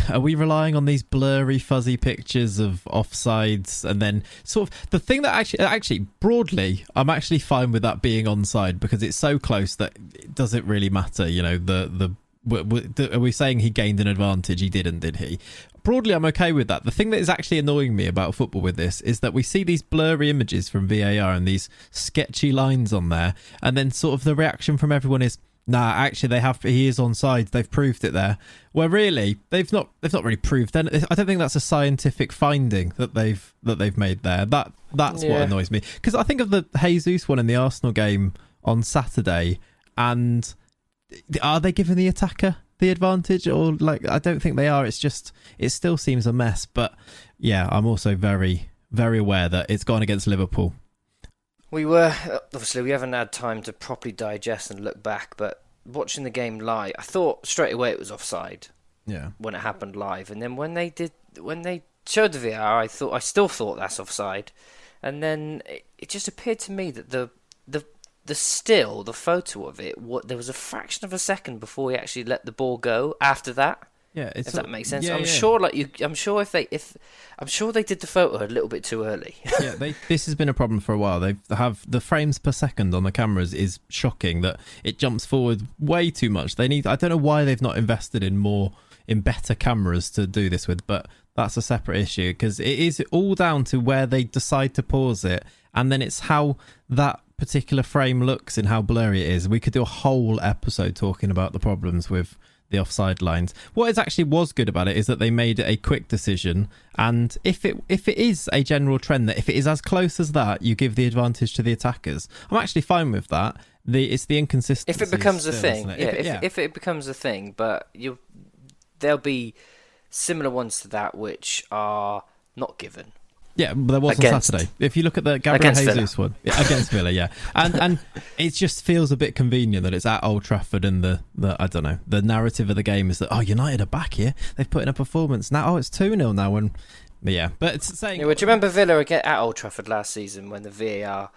are we relying on these blurry, fuzzy pictures of offsides and then sort of the thing that actually, actually broadly, I'm actually fine with that being onside because it's so close that it doesn't really matter. You know, the the are we saying he gained an advantage? He didn't, did he? Broadly, I'm okay with that. The thing that is actually annoying me about football with this is that we see these blurry images from VAR and these sketchy lines on there, and then sort of the reaction from everyone is, "Nah, actually, they have. He is on side. They've proved it there." Well, really, they've not. They've not really proved. Then I don't think that's a scientific finding that they've that they've made there. That that's yeah. what annoys me because I think of the Jesus one in the Arsenal game on Saturday, and are they giving the attacker the advantage or like I don't think they are. It's just it still seems a mess. But yeah, I'm also very very aware that it's gone against Liverpool. We were obviously we haven't had time to properly digest and look back, but watching the game live, I thought straight away it was offside. Yeah. When it happened live, and then when they did when they showed the VR, I thought I still thought that's offside, and then it, it just appeared to me that the the the still, the photo of it, what there was a fraction of a second before he actually let the ball go. After that, yeah, if that makes sense. Yeah, I'm yeah. sure, like you, I'm sure if they, if I'm sure they did the photo a little bit too early. yeah, they, this has been a problem for a while. They have the frames per second on the cameras is shocking. That it jumps forward way too much. They need. I don't know why they've not invested in more in better cameras to do this with, but that's a separate issue because it is all down to where they decide to pause it, and then it's how that particular frame looks and how blurry it is. We could do a whole episode talking about the problems with the offside lines. What is actually was good about it is that they made a quick decision, and if it if it is a general trend that if it is as close as that, you give the advantage to the attackers. I'm actually fine with that. The it's the inconsistency. If it becomes a thing, yeah if, it, yeah. if, if it becomes a thing, but you there'll be similar ones to that which are not given. Yeah, but there was against, on Saturday. If you look at the Gabriel Jesus Villa. one yeah, against Villa, yeah, and and it just feels a bit convenient that it's at Old Trafford and the, the I don't know the narrative of the game is that oh United are back here they've put in a performance now oh it's two 0 now and yeah but it's saying. Yeah, well, do you remember Villa at Old Trafford last season when the VAR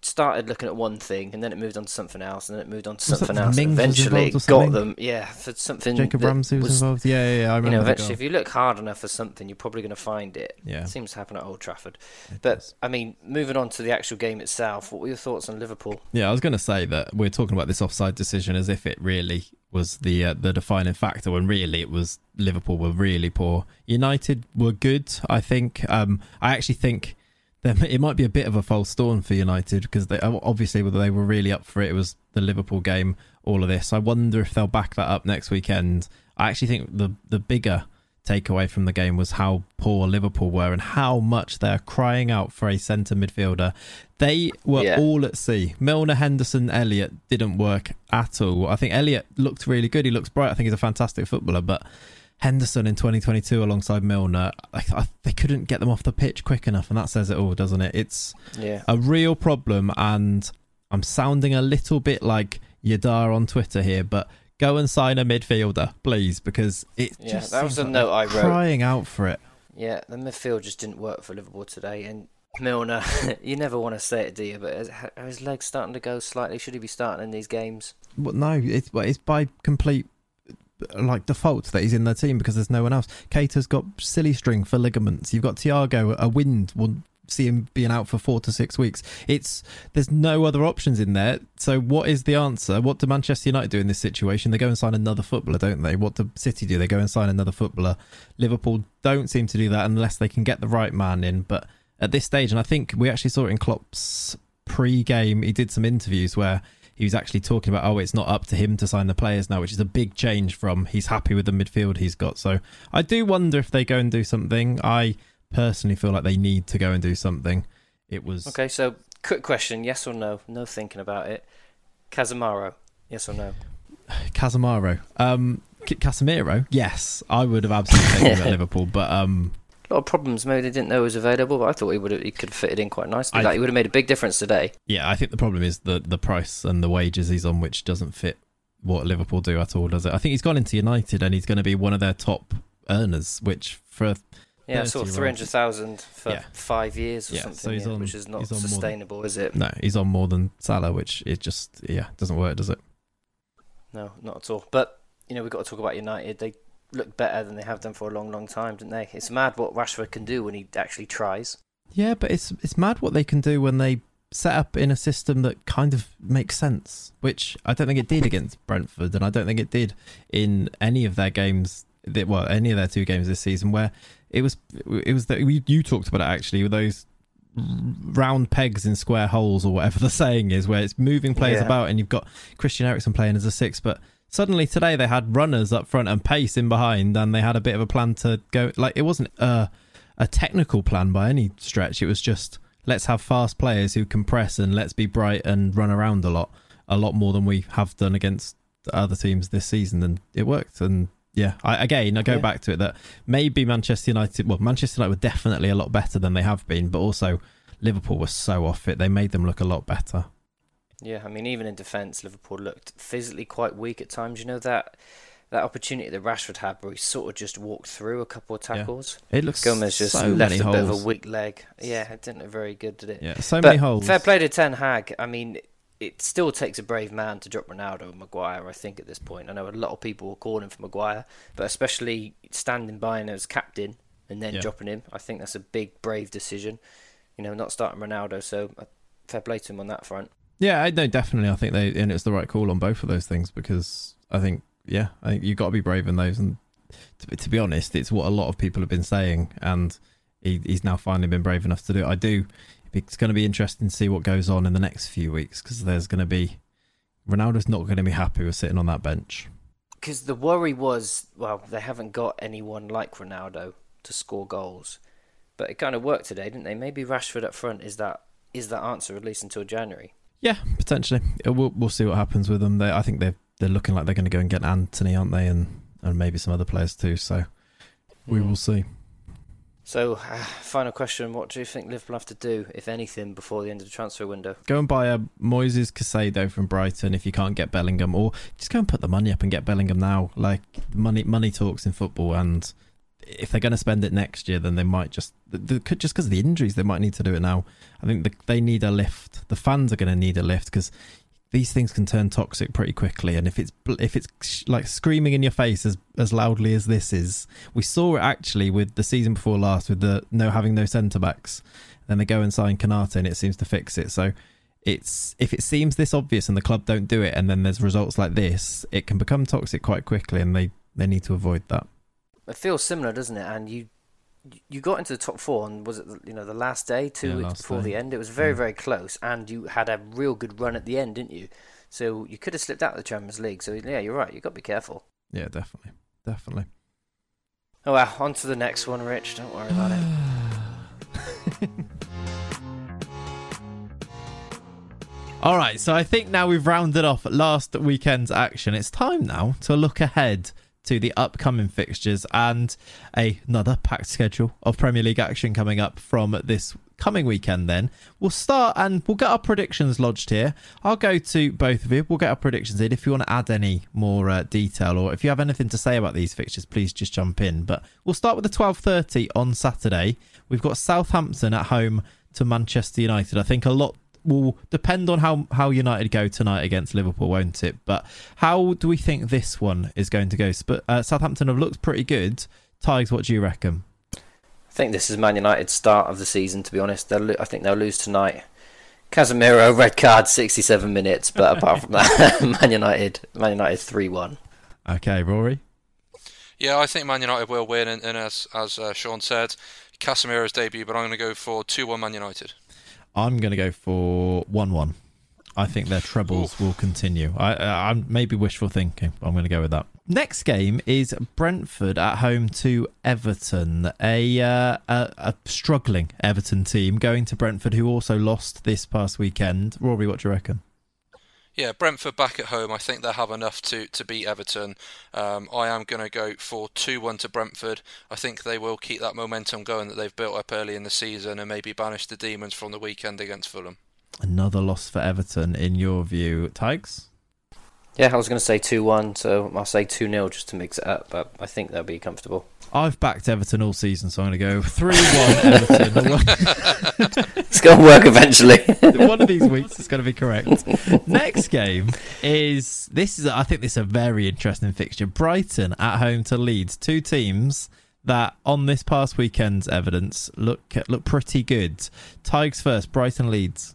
started looking at one thing and then it moved on to something else and then it moved on to something else. Mings eventually it got them, yeah, for something. Jacob Ramsey was, was, involved. Yeah, yeah, yeah I remember. You know, eventually, if you look hard enough for something, you're probably going to find it. Yeah, it seems to happen at Old Trafford. It but does. I mean, moving on to the actual game itself, what were your thoughts on Liverpool? Yeah, I was going to say that we're talking about this offside decision as if it really was the uh, the defining factor when really it was Liverpool were really poor. United were good, I think. Um, I actually think it might be a bit of a false dawn for United because they obviously whether they were really up for it. It was the Liverpool game, all of this. I wonder if they'll back that up next weekend. I actually think the the bigger takeaway from the game was how poor Liverpool were and how much they're crying out for a centre midfielder. They were yeah. all at sea. Milner, Henderson, Elliot didn't work at all. I think Elliot looked really good. He looks bright. I think he's a fantastic footballer, but Henderson in 2022 alongside Milner, I, I, they couldn't get them off the pitch quick enough, and that says it all, doesn't it? It's yeah. a real problem, and I'm sounding a little bit like Yadar on Twitter here, but go and sign a midfielder, please, because it yeah, just that was a like note I wrote. Crying out for it. Yeah, the midfield just didn't work for Liverpool today, and Milner, you never want to say it, do you? But are his legs starting to go slightly? Should he be starting in these games? Well, no, it's it's by complete like default that he's in their team because there's no one else. Keita's got silly string for ligaments. You've got Thiago, a wind will see him being out for four to six weeks. It's there's no other options in there. So what is the answer? What do Manchester United do in this situation? They go and sign another footballer, don't they? What do City do? They go and sign another footballer. Liverpool don't seem to do that unless they can get the right man in. But at this stage, and I think we actually saw it in Klopp's pre-game, he did some interviews where he was actually talking about, oh, it's not up to him to sign the players now, which is a big change from he's happy with the midfield he's got. So I do wonder if they go and do something. I personally feel like they need to go and do something. It was okay. So quick question: yes or no? No thinking about it. Casemiro, yes or no? Casemiro, um, Casemiro, yes, I would have absolutely taken him at Liverpool, but um, a lot of problems. Maybe they didn't know it was available, but I thought he would have, he could fit it in quite nicely. I, like he would have made a big difference today. Yeah, I think the problem is the the price and the wages he's on, which doesn't fit what Liverpool do at all, does it? I think he's gone into United and he's going to be one of their top earners, which for yeah, sort of three hundred thousand for yeah. five years or yeah, something, so he's yeah, on, which is not sustainable, than, is it? No, he's on more than Salah, which it just yeah doesn't work, does it? No, not at all. But you know we've got to talk about United. They look better than they have done for a long, long time, didn't they? It's mad what Rashford can do when he actually tries. Yeah, but it's it's mad what they can do when they set up in a system that kind of makes sense, which I don't think it did against Brentford, and I don't think it did in any of their games. That, well, any of their two games this season, where it was it was that you talked about it actually with those round pegs in square holes or whatever the saying is, where it's moving players Yeah. about, and you've got Christian Eriksen playing as a six, but suddenly today they had runners up front and pace in behind, and they had a bit of a plan to go. Like it wasn't a a technical plan by any stretch. It was just let's have fast players who compress and let's be bright and run around a lot, a lot more than we have done against other teams this season, and it worked. And yeah, I, again, I go Yeah. back to it that maybe Manchester United, well, Manchester United were definitely a lot better than they have been, but also Liverpool was so off it. They made them look a lot better. Yeah, I mean, even in defence, Liverpool looked physically quite weak at times. You know that that opportunity that Rashford had, where he sort of just walked through a couple of Yeah. tackles. It looks Gomez just so left many a holes. bit of a weak leg. Yeah, it didn't look very good, did it? Yeah, so but many holes. fair play to Ten Hag. I mean, it still takes a brave man to drop Ronaldo and Maguire. I think at this point, I know a lot of people were calling for Maguire, but especially standing by him as captain and then Yeah. dropping him, I think that's a big, brave decision. You know, not starting Ronaldo. So uh, fair play to him on that front. Yeah, I know definitely. I think they and it's the right call on both of those things because I think yeah, I think you've got to be brave in those. And to, be- to be honest, it's what a lot of people have been saying, and he, he's now finally been brave enough to do it. I do. It's going to be interesting to see what goes on in the next few weeks because there's going to be Ronaldo's not going to be happy with sitting on that bench. Because the worry was, well, they haven't got anyone like Ronaldo to score goals, but it kind of worked today, didn't they? Maybe Rashford up front is that is that answer at least until January. Yeah, potentially. Uh, We'll we'll see what happens with them. They, I think they're they're looking like they're going to go and get Antony, aren't they? And and maybe some other players too. So we Mm. will see. So, uh, final question: What do you think Liverpool have to do, if anything, before the end of the transfer window? Go and buy a Moises Caicedo from Brighton if you can't get Bellingham, or just go and put the money up and get Bellingham now. Like money, money talks in football, and if they're going to spend it next year, then they might just just because of the injuries, they might need to do it now. I think the, they need a lift. The fans are going to need a lift because these things can turn toxic pretty quickly. And if it's if it's like screaming in your face as as loudly as this is, we saw it actually with the season before last with the no having no centre backs. Then they go and sign Konate, and it seems to fix it. So it's if it seems this obvious and the club don't do it, and then there's results like this, it can become toxic quite quickly, and they they need to avoid that. It feels similar, doesn't it? And you you got into the top four, and was it you know the last day, two Yeah, weeks before day. the end? It was very Yeah. very close, and you had a real good run at the end, didn't you? So you could have slipped out of the Champions League. So yeah, you're right. You have got to be careful. Yeah, definitely, definitely. Oh well, on to the next one, Rich. Don't worry about it. All right, so I think now we've rounded off last weekend's action. It's time now to look ahead to the upcoming fixtures and another packed schedule of Premier League action coming up from this coming weekend. Then we'll start and we'll get our predictions lodged here. I'll go to both of you. We'll get our predictions in. If you want to add any more uh, detail or if you have anything to say about these fixtures, please just jump in. But we'll start with the twelve thirty on Saturday. We've got Southampton at home to Manchester United. I think a lot will depend on how how United go tonight against Liverpool, won't it? But how do we think this one is going to go? Sp- uh, Southampton have looked pretty good. Tiges, what do you reckon? I think this is Man United's start of the season. To be honest, they'll lo- I think they'll lose tonight. Casemiro red card, 67 minutes. But apart from that, Man United, Man United three one. Okay, Rory. Yeah, I think Man United will win, and, and as as uh, Sean said, Casemiro's debut, but I'm going to go for two-one Man United. I'm going to go for one-one. I think their trebles will continue. I, I, I'm maybe wishful thinking. I'm going to go with that. Next game is Brentford at home to Everton, a, uh, a a struggling Everton team going to Brentford, who also lost this past weekend. Rory, what do you reckon? Yeah, Brentford back at home. I think they'll have enough to, to beat Everton. Um, I am going to go for 2 1 to Brentford. I think they will keep that momentum going that they've built up early in the season and maybe banish the demons from the weekend against Fulham. Another loss for Everton, in your view, Tiges? Yeah, I was going to say two one, so I'll say two 0 just to mix it up. But I think they'll be comfortable. I've backed Everton all season, so I'm going to go 3 1 Everton. It's going to work eventually. One of these weeks is going to be correct. Next game is this is I think this is a very interesting fixture. Brighton at home to Leeds, two teams that on this past weekend's evidence look look pretty good. Tiges first, Brighton Leeds.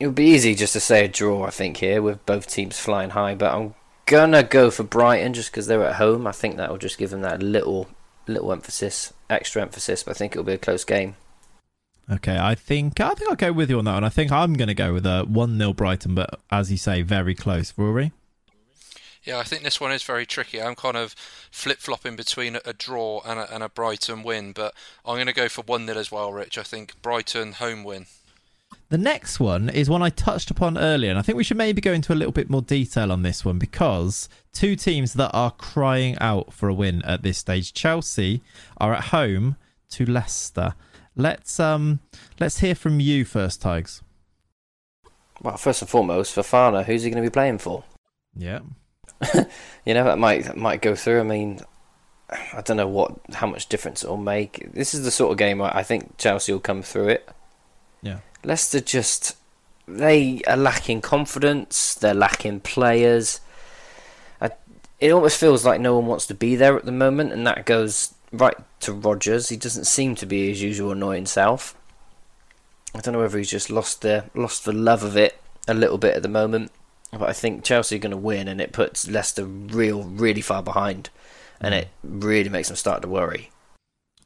it would be easy just to say a draw. I think here with both teams flying high, but I'm gonna go for Brighton just because they're at home. I think that will just give them that little little emphasis, extra emphasis. But I think it'll be a close game. Okay, I think I think I'll go with you on that one. I think I'm going to go with a one 0 Brighton, but as you say, very close. Rory. Yeah, I think this one is very tricky. I'm kind of flip flopping between a draw and a, and a Brighton win, but I'm going to go for 1 0 as well, Rich. I think Brighton home win. The next one is one I touched upon earlier, and I think we should maybe go into a little bit more detail on this one because two teams that are crying out for a win at this stage. Chelsea are at home to Leicester. Let's um let's hear from you first, Tiges. Well, first and foremost, Fofana, who's he going to be playing for? Yeah. you know that might that might go through. I mean, I don't know what how much difference it'll make. This is the sort of game I think Chelsea will come through it. Leicester just they are lacking confidence. They're lacking players. I, it almost feels like no one wants to be there at the moment, and that goes right to Rodgers. He doesn't seem to be his usual annoying self. I don't know whether he's just lost the lost the love of it a little bit at the moment. But I think Chelsea are going to win, and it puts Leicester real, really far behind, and hmm. it really makes them start to worry.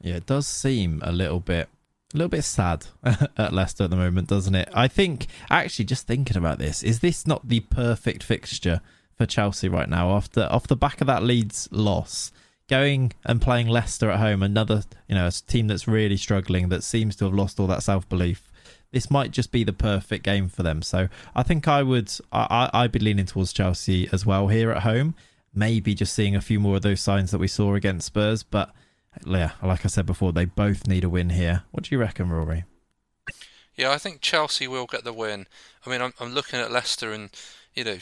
Yeah, it does seem a little bit, a little bit sad at Leicester at the moment, doesn't it? I think actually, just thinking about this, is this not the perfect fixture for Chelsea right now? After off the back of that Leeds loss, going and playing Leicester at home, another you know a team that's really struggling, that seems to have lost all that self belief this might just be the perfect game for them. So I think I would I I'd be leaning towards Chelsea as well here at home. Maybe just seeing a few more of those signs that we saw against Spurs, but yeah, like I said before, they both need a win here. What do you reckon, Rory? Yeah, I think Chelsea will get the win. I mean, I'm, I'm looking at Leicester, and you know,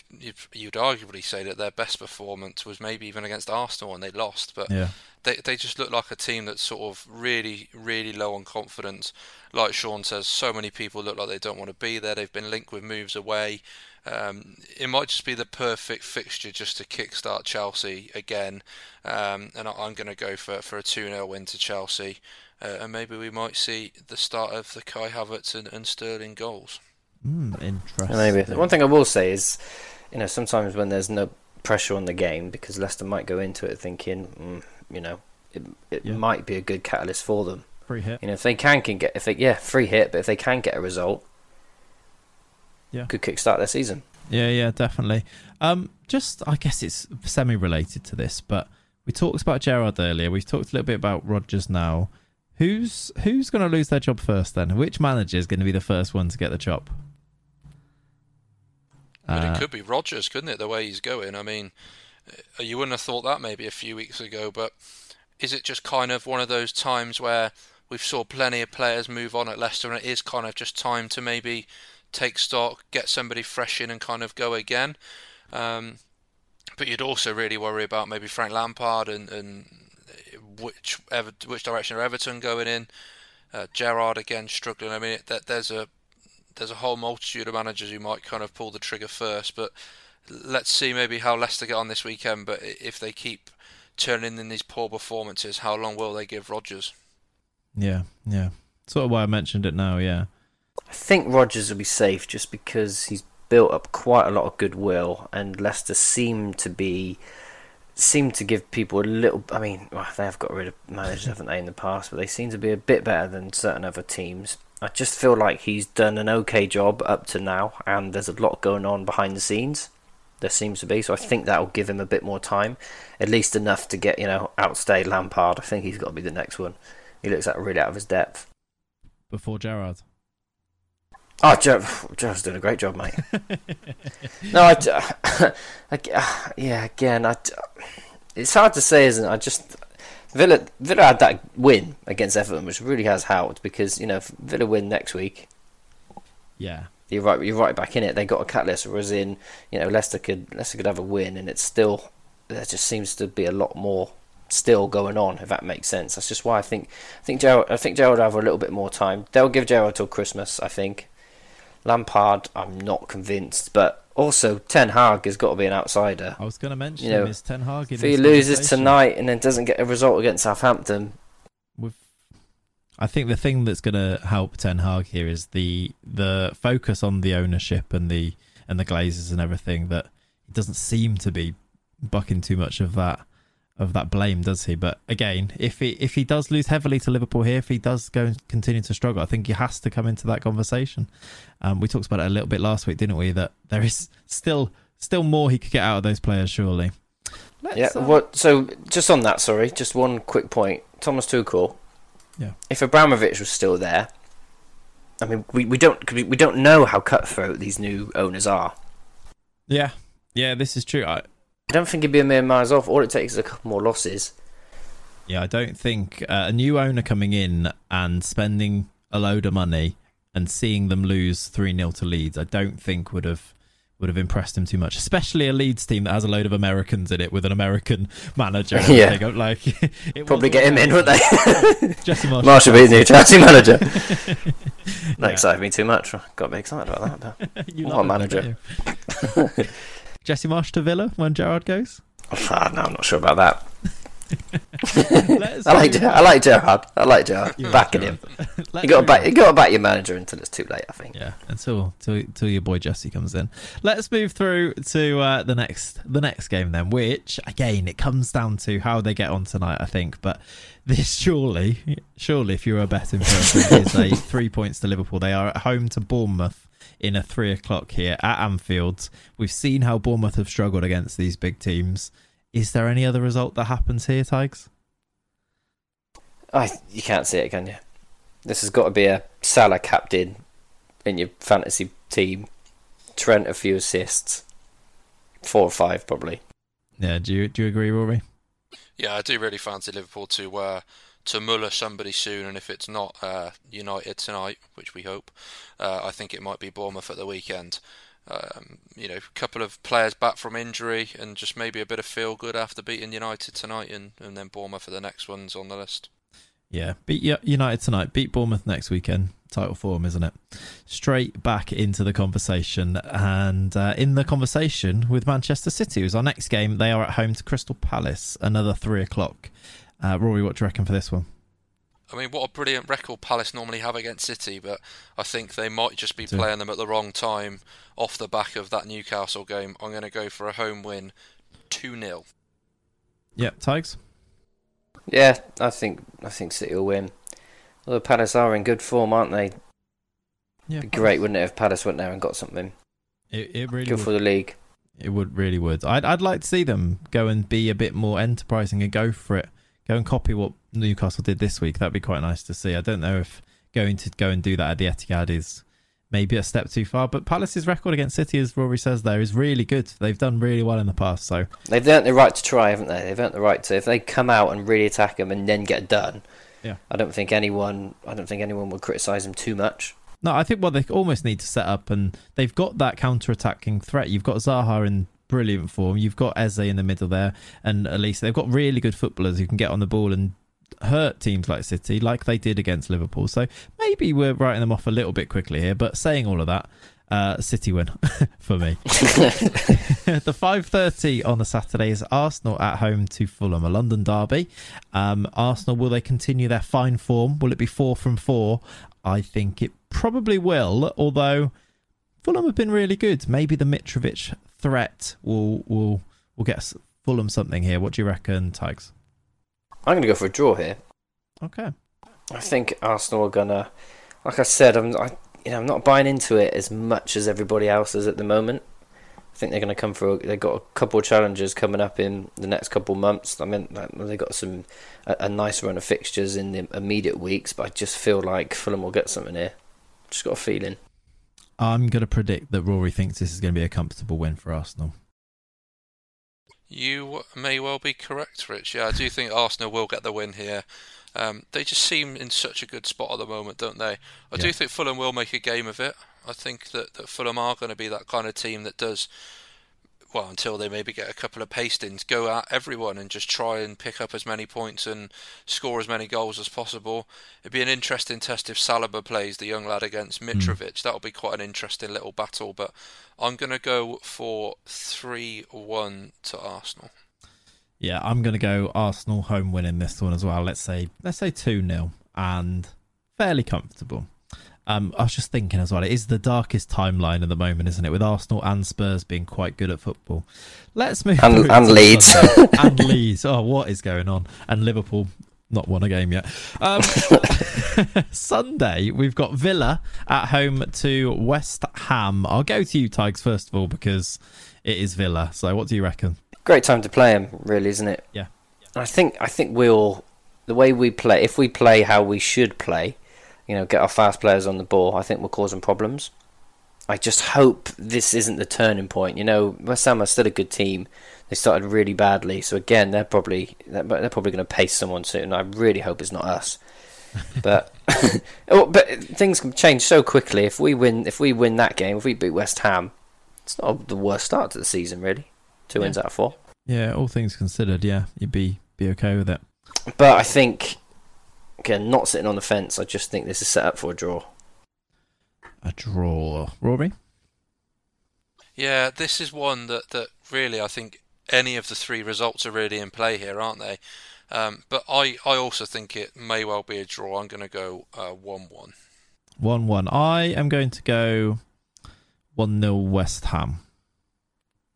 you'd arguably say that their best performance was maybe even against Arsenal, and they lost. But yeah they they just look like a team that's sort of really really low on confidence. Like Sean says, so many people look like they don't want to be there. They've been linked with moves away. Um, it might just be the perfect fixture just to kickstart Chelsea again. Um, and I, am going to go for, for a 2 0 win to Chelsea. Uh, and maybe we might see the start of the Kai Havertz and, and Sterling goals. Mm, interesting. Maybe. One thing I will say is, you know, sometimes when there's no pressure on the game, because Leicester might go into it thinking, mm, you know, it, it yeah. might be a good catalyst for them. Free hit. You know, if they can, can get if they yeah free hit, but if they can get a result, yeah, could kickstart their season. Yeah, yeah, definitely. Um, just I guess it's semi-related to this, but we talked about Gerrard earlier. We've talked a little bit about Rodgers now. Who's who's going to lose their job first then? Which manager is going to be the first one to get the job? But uh, it could be Rodgers, couldn't it? The way he's going. I mean, uh, you wouldn't have thought that maybe a few weeks ago, but is it just kind of one of those times where we've saw plenty of players move on at Leicester, and it is kind of just time to maybe take stock, get somebody fresh in, and kind of go again. Um, but you'd also really worry about maybe Frank Lampard and, and which ever, which direction are Everton going in. Uh, Gerrard again struggling. I mean, it, there's a there's a whole multitude of managers who might kind of pull the trigger first, but let's see maybe how Leicester get on this weekend. But if they keep turning in these poor performances, how long will they give Rodgers? Yeah, yeah. Sort of why I mentioned it now. Yeah. I think Rodgers will be safe just because he's built up quite a lot of goodwill, and Leicester seem to be seem to give people a little. I mean, well, they have got rid of managers, haven't they, in the past? But they seem to be a bit better than certain other teams. I just feel like he's done an okay job up to now, and there's a lot going on behind the scenes there seems to be. So I think that will give him a bit more time, at least enough to get you know outstay Lampard. I think he's got to be the next one. He looks like really out of his depth. Before Gerrard. Oh, Ger- Gerrard's doing a great job, mate. no, I, I, uh, yeah, again, I, it's hard to say, isn't it? I just Villa Villa had that win against Everton, which really has helped because you know if Villa win next week. Yeah, you're right. You're right back in it. They got a catalyst, whereas in you know Leicester could Leicester could have a win, and it's still there just seems to be a lot more still going on. If that makes sense, that's just why I think I think Gerrard I think Gerrard will have a little bit more time. They'll give Gerrard till Christmas. I think Lampard. I'm not convinced, but also Ten Hag has got to be an outsider. I was going to mention you know, is Ten Hag. if he loses tonight and then doesn't get a result against Southampton, with I think the thing that's going to help Ten Hag here is the the focus on the ownership and the and the Glazers and everything. That he doesn't seem to be bucking too much of that of that blame, does he? But again, if he if he does lose heavily to Liverpool here, if he does go and continue to struggle, I think he has to come into that conversation. Um, we talked about it a little bit last week, didn't we? That there is still still more he could get out of those players, surely. Let's, yeah. Uh, what? So just on that, sorry, just one quick point. Thomas Tuchel. Yeah. If Abramovich was still there, I mean, we, we don't we don't know how cutthroat these new owners are. Yeah. Yeah, this is true. I, I don't think he'd be a million miles off. All it takes is a couple more losses. Yeah, I don't think uh, a new owner coming in and spending a load of money and seeing them lose 3 0 to Leeds, I don't think would have would have impressed him too much, especially a Leeds team that has a load of Americans in it with an American manager. yeah, like probably get him in, wouldn't they? Jesse Marsch, Marshall be the new Chelsea manager. That yeah. excited me too much. Got be excited about that. But what manager? Jesse Marsch to Villa when Gerrard goes. Oh, no, I'm not sure about that. I like Gerrard. I like Gerrard. I like Gerrard. Backing him. you got to back. You got to back your manager until it's too late. I think. Yeah, until until, until your boy Jesse comes in. Let's move through to uh, the next the next game then, which again it comes down to how they get on tonight. I think, but this surely, surely, if you're a betting person, is a three points to Liverpool. They are at home to Bournemouth in a three o'clock here at Anfield. We've seen how Bournemouth have struggled against these big teams. Is there any other result that happens here, Tiges? I you can't see it, can you? This has got to be a Salah captain in your fantasy team. Trent a few assists, four or five probably. Yeah, do you do you agree, Rory? Yeah, I do really fancy Liverpool to uh, to Muller somebody soon, and if it's not uh, United tonight, which we hope, uh, I think it might be Bournemouth at the weekend. Um, you know, a couple of players back from injury, and just maybe a bit of feel good after beating United tonight, and, and then Bournemouth for the next ones on the list. Yeah, beat United tonight, beat Bournemouth next weekend. Title form, isn't it? Straight back into the conversation, and uh, in the conversation with Manchester City, who's our next game. They are at home to Crystal Palace, another three o'clock. Uh, Rory, what do you reckon for this one? I mean, what a brilliant record Palace normally have against City, but I think they might just be playing them at the wrong time off the back of that Newcastle game. I'm going to go for a home win, 2 0. Yeah, Tiges? Yeah, I think I think City will win. Although Palace are in good form, aren't they? Yeah, be great, wouldn't it, if Palace went there and got something? It, it really good would. for the league. It would really would. I'd I'd like to see them go and be a bit more enterprising and go for it go and copy what Newcastle did this week. That'd be quite nice to see. I don't know if going to go and do that at the Etihad is maybe a step too far, but Palace's record against City, as Rory says, there is really good. They've done really well in the past, so they've earned the right to try, haven't they? They've earned the right to. If they come out and really attack them and then get done, yeah, I don't think anyone, I don't think anyone would criticise them too much. No, I think what they almost need to set up, and they've got that counter-attacking threat. You've got Zaha and brilliant form. You've got Eze in the middle there, and at least they've got really good footballers who can get on the ball and hurt teams like City, like they did against Liverpool. So maybe we're writing them off a little bit quickly here. But saying all of that, uh, City win for me. the 5:30 on the Saturday is Arsenal at home to Fulham, a London derby. Um, Arsenal will they continue their fine form? Will it be four from four? I think it probably will. Although Fulham have been really good. Maybe the Mitrovic threat will will will get Fulham something here. What do you reckon, Tiges? I'm going to go for a draw here. Okay. I think Arsenal are gonna, like I said, I'm I, you know I'm not buying into it as much as everybody else is at the moment. I think they're going to come for. They've got a couple of challenges coming up in the next couple of months. I mean, they've got some a, a nice run of fixtures in the immediate weeks, but I just feel like Fulham will get something here. Just got a feeling. I'm going to predict that Rory thinks this is going to be a comfortable win for Arsenal. You may well be correct, Rich. Yeah, I do think Arsenal will get the win here. Um, they just seem in such a good spot at the moment, don't they? I yeah. do think Fulham will make a game of it. I think that, that Fulham are going to be that kind of team that does well, until they maybe get a couple of pastings, go at everyone and just try and pick up as many points and score as many goals as possible. It'd be an interesting test if Saliba plays the young lad against hmm. Mitrovic. Mm. That'll be quite an interesting little battle. But I'm going to go for 3 1 to Arsenal. Yeah, I'm going to go Arsenal home winning this one as well. Let's say let's say 2 0. And fairly comfortable. Um, I was just thinking as well, it is the darkest timeline at the moment, isn't it? With Arsenal and Spurs being quite good at football. Let's move And- and Leeds. And Leeds. Oh, what is going on? And Liverpool not won a game yet. Um, Sunday, we've got Villa at home to West Ham. I'll go to you, Tiges, first of all, because it is Villa. So, what do you reckon? Great time to play them, really, isn't it? Yeah. I think I think we'll the way we play. If we play how we should play, you know, get our fast players on the ball, I think we're causing problems. I just hope this isn't the turning point. You know, West Ham are still a good team. They started really badly, so again, they're probably they're, probably going to pace someone soon. I really hope it's not us. But oh, but things can change so quickly. If we win, if we win that game, if we beat West Ham, it's not the worst start to the season, really. Two wins out of four. Yeah, all things considered, yeah, you'd be be okay with it. But I think, again, not sitting on the fence. I just think this is set up for a draw. A draw, Rory. Yeah, this is one that, that really I think any of the three results are really in play here, aren't they? Um, but I, I also think it may well be a draw. I'm going to go uh, 1 1. One one. I am going to go one 0 West Ham.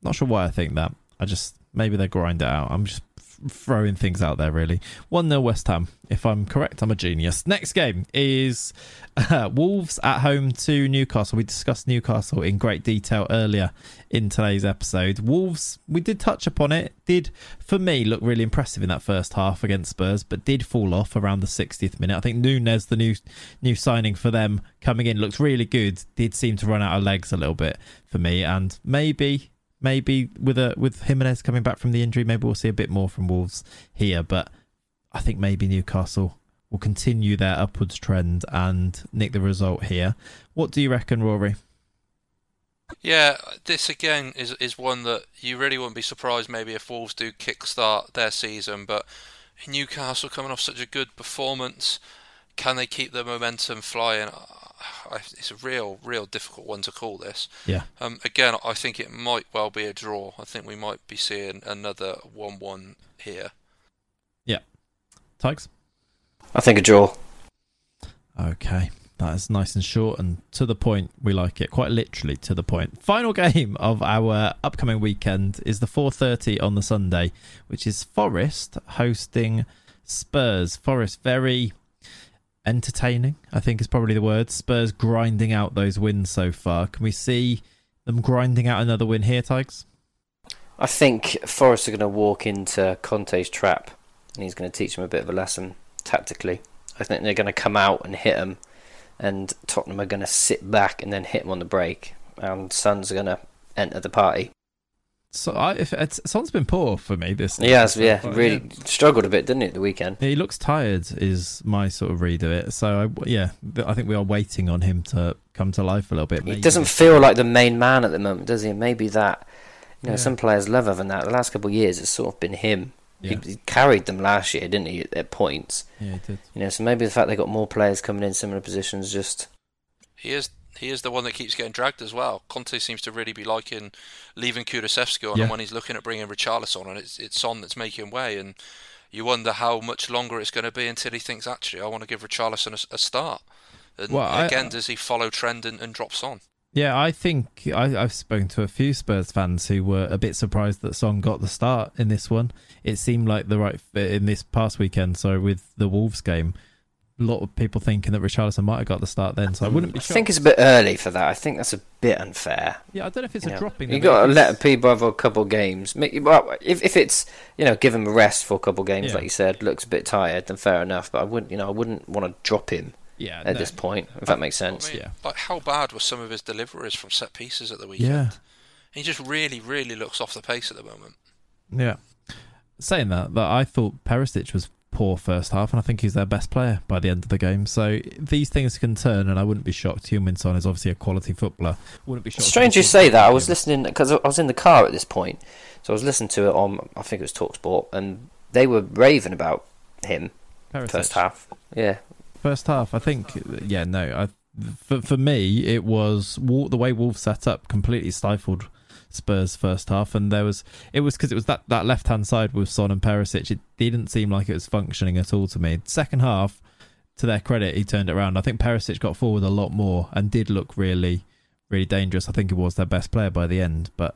Not sure why I think that. I just maybe they grind it out. I'm just f- throwing things out there really. One 0 West Ham. If I'm correct, I'm a genius. Next game is uh, Wolves at home to Newcastle. We discussed Newcastle in great detail earlier in today's episode. Wolves, we did touch upon it. Did for me look really impressive in that first half against Spurs, but did fall off around the 60th minute. I think Nunes, the new new signing for them, coming in looks really good. Did seem to run out of legs a little bit for me, and maybe maybe with a with Jimenez coming back from the injury, maybe we'll see a bit more from Wolves here. But I think maybe Newcastle will continue their upwards trend and nick the result here. What do you reckon, Rory? Yeah, this again is is one that you really wouldn't be surprised maybe if Wolves do kickstart their season, but Newcastle coming off such a good performance, can they keep the momentum flying? I- It's a real, real difficult one to call this. Yeah. Um, again, I think it might well be a draw. I think we might be seeing another one-one here. Yeah. Tiges? I think a draw. Okay. That is nice and short and to the point. We like it quite literally to the point. Final game of our upcoming weekend is the 4:30 on the Sunday, which is Forest hosting Spurs. Forest very entertaining, I think is probably the word. Spurs grinding out those wins so far. Can we see them grinding out another win here, Tiges? I think Forest are going to walk into Conte's trap, and he's going to teach them a bit of a lesson tactically. I think they're going to come out and hit them, and Tottenham are going to sit back and then hit them on the break, and Son's are going to enter the party. So I, if uh, it's, Son's been poor for me this. Yes, yeah, so far, really struggled a bit, didn't it, the weekend? He looks tired, is my sort of read of it. So, I, yeah, I think we are waiting on him to come to life a little bit. He doesn't feel like the main man at the moment, does he? Maybe that. You know, Yeah. some players love other than that. The last couple of years, it's sort of been him. Yeah, He, he carried them last year, didn't he? At points, yeah, he did. you know. So maybe the fact they got more players coming in similar positions just He is he is the one that keeps getting dragged as well. Conte seems to really be liking leaving Kulusevski on, Yeah. and when he's looking at bringing Richarlison on, it's it's Son that's making way, and you wonder how much longer it's going to be until he thinks actually I want to give Richarlison a, a start. And Well, I- again, does he follow trend and, and drops on? Yeah, I think I, I've spoken to a few Spurs fans who were a bit surprised that Son got the start in this one. It seemed like the right fit in this past weekend. So with the Wolves game, lot of people thinking that Richarlison might have got the start then. So I wouldn't be I shocked. think it's a bit early for that. I think that's a bit unfair. yeah, I don't know if it's You a know, dropping. you them, got to if let people have a couple of games. Well, if if it's you know give him a rest for a couple of games, Yeah. like you said, looks a bit tired, then fair enough. But I wouldn't you know I wouldn't want to drop him yeah, at no. this point if that makes sense. I mean, Yeah. like how bad were some of his deliveries from set pieces at the weekend? Yeah, He just really, really looks off the pace at the moment. yeah. Saying that, that I thought Perisic was poor first half, and I think he's their best player by the end of the game. So these things can turn, and I wouldn't be shocked. Heung-Min Son is obviously a quality footballer. Wouldn't be shocked. if Strange he you say that. I was listening because I was in the car at this point, so I was listening to it on I think it was Talksport, and they were raving about him Perisic. first half. Yeah, First half, I think. Yeah, no. I for for me, it was the way Wolves set up completely stifled Spurs first half, and there was it was because it was that that left hand side with Son and Perisic. It didn't seem like it was functioning at all to me. Second half, to their credit, he turned it around. I think Perisic got forward a lot more and did look really, really dangerous. I think he was their best player by the end, but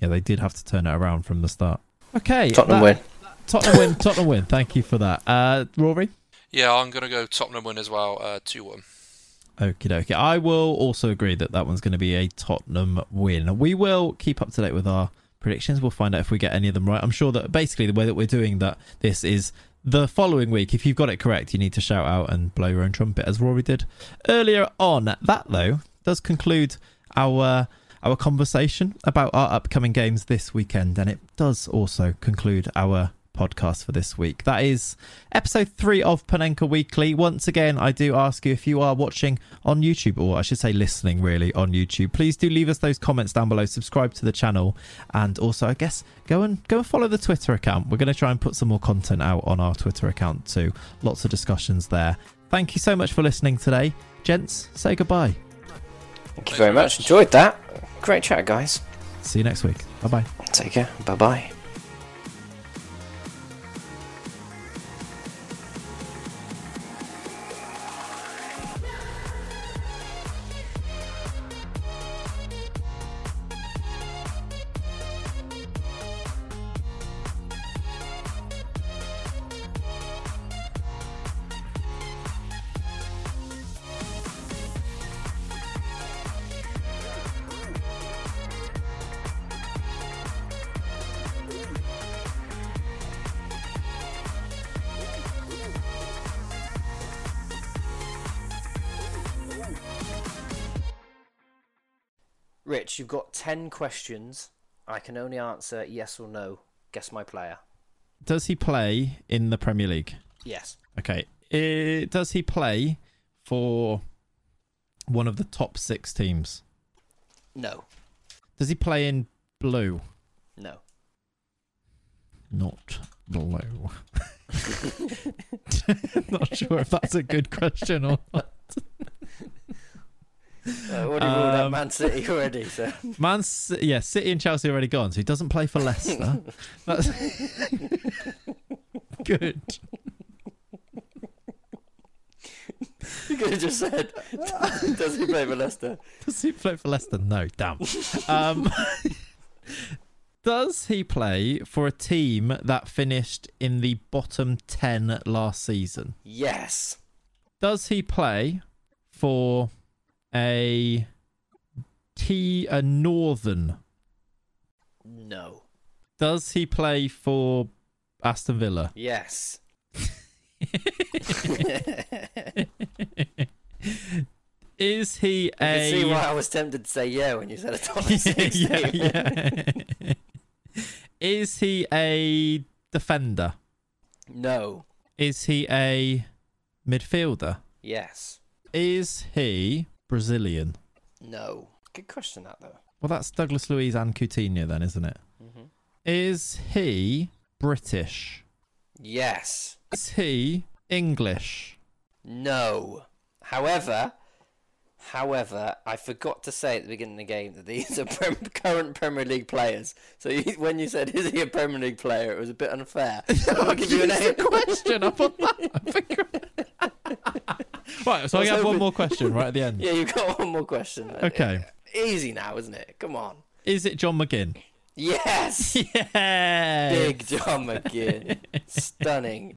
yeah, they did have to turn it around from the start. Okay, Tottenham that- win. Tottenham win. Tottenham win. Thank you for that, uh, Rory. Yeah, I'm going to go Tottenham win as well, uh, 2 1. Okie dokie. I will also agree that that one's going to be a Tottenham win. We will keep up to date with our predictions. We'll find out if we get any of them right. I'm sure that basically the way that we're doing that this is the following week. If you've got it correct, you need to shout out and blow your own trumpet, as Rory did earlier on. That though does conclude our our conversation about our upcoming games this weekend, and it does also conclude our podcast for this week. That is episode three of Panenka Weekly. Once again, I do ask you if you are watching on YouTube, or I should say listening really on YouTube, please do leave us those comments down below, subscribe to the channel, and also I guess go and go and follow the Twitter account. We're going to try and put some more content out on our Twitter account too. Lots of discussions there. Thank you so much for listening today. Gents, say goodbye. Thank you very much. Enjoyed that. Great chat, guys. See you next week. Bye bye. Take care. Bye bye. 10 questions. I can only answer yes or no. Guess my player. Does he play in the Premier League? Yes. Okay. Eh, does he play for one of the top six teams? No. Does he play in blue? No. Not blue. Not sure if that's a good question or not. Uh, already ruled out Um, Man City already, so. Man, yeah, City and Chelsea already gone, so he doesn't play for Leicester. That's good. You could have just said, does he play for Leicester? Does he play for Leicester? No, damn. Um, does he play for a team that finished in the bottom 10 last season? Yes. Does he play for a T a Northern? No. Does he play for Aston Villa? Yes. Is he You can a see why I was tempted to say yeah when you said a top six yeah, yeah. Is he a defender? No. Is he a midfielder? Yes. Is he Brazilian? No. Good question, that though. Well, that's Douglas Luiz and Coutinho, then, isn't it? hmm Is he British? Yes. Is he English? No. However, however, I forgot to say at the beginning of the game that these are prem- current Premier League players. So you, when you said, "Is he a Premier League player?" it was a bit unfair. I'll give you an a question. I thought that. right, so I have one more question right at the end. Yeah, you've got one more question. Okay. Easy now, isn't it? Come on. Is it John McGinn? Yes. Yeah. Big John McGinn. Stunning.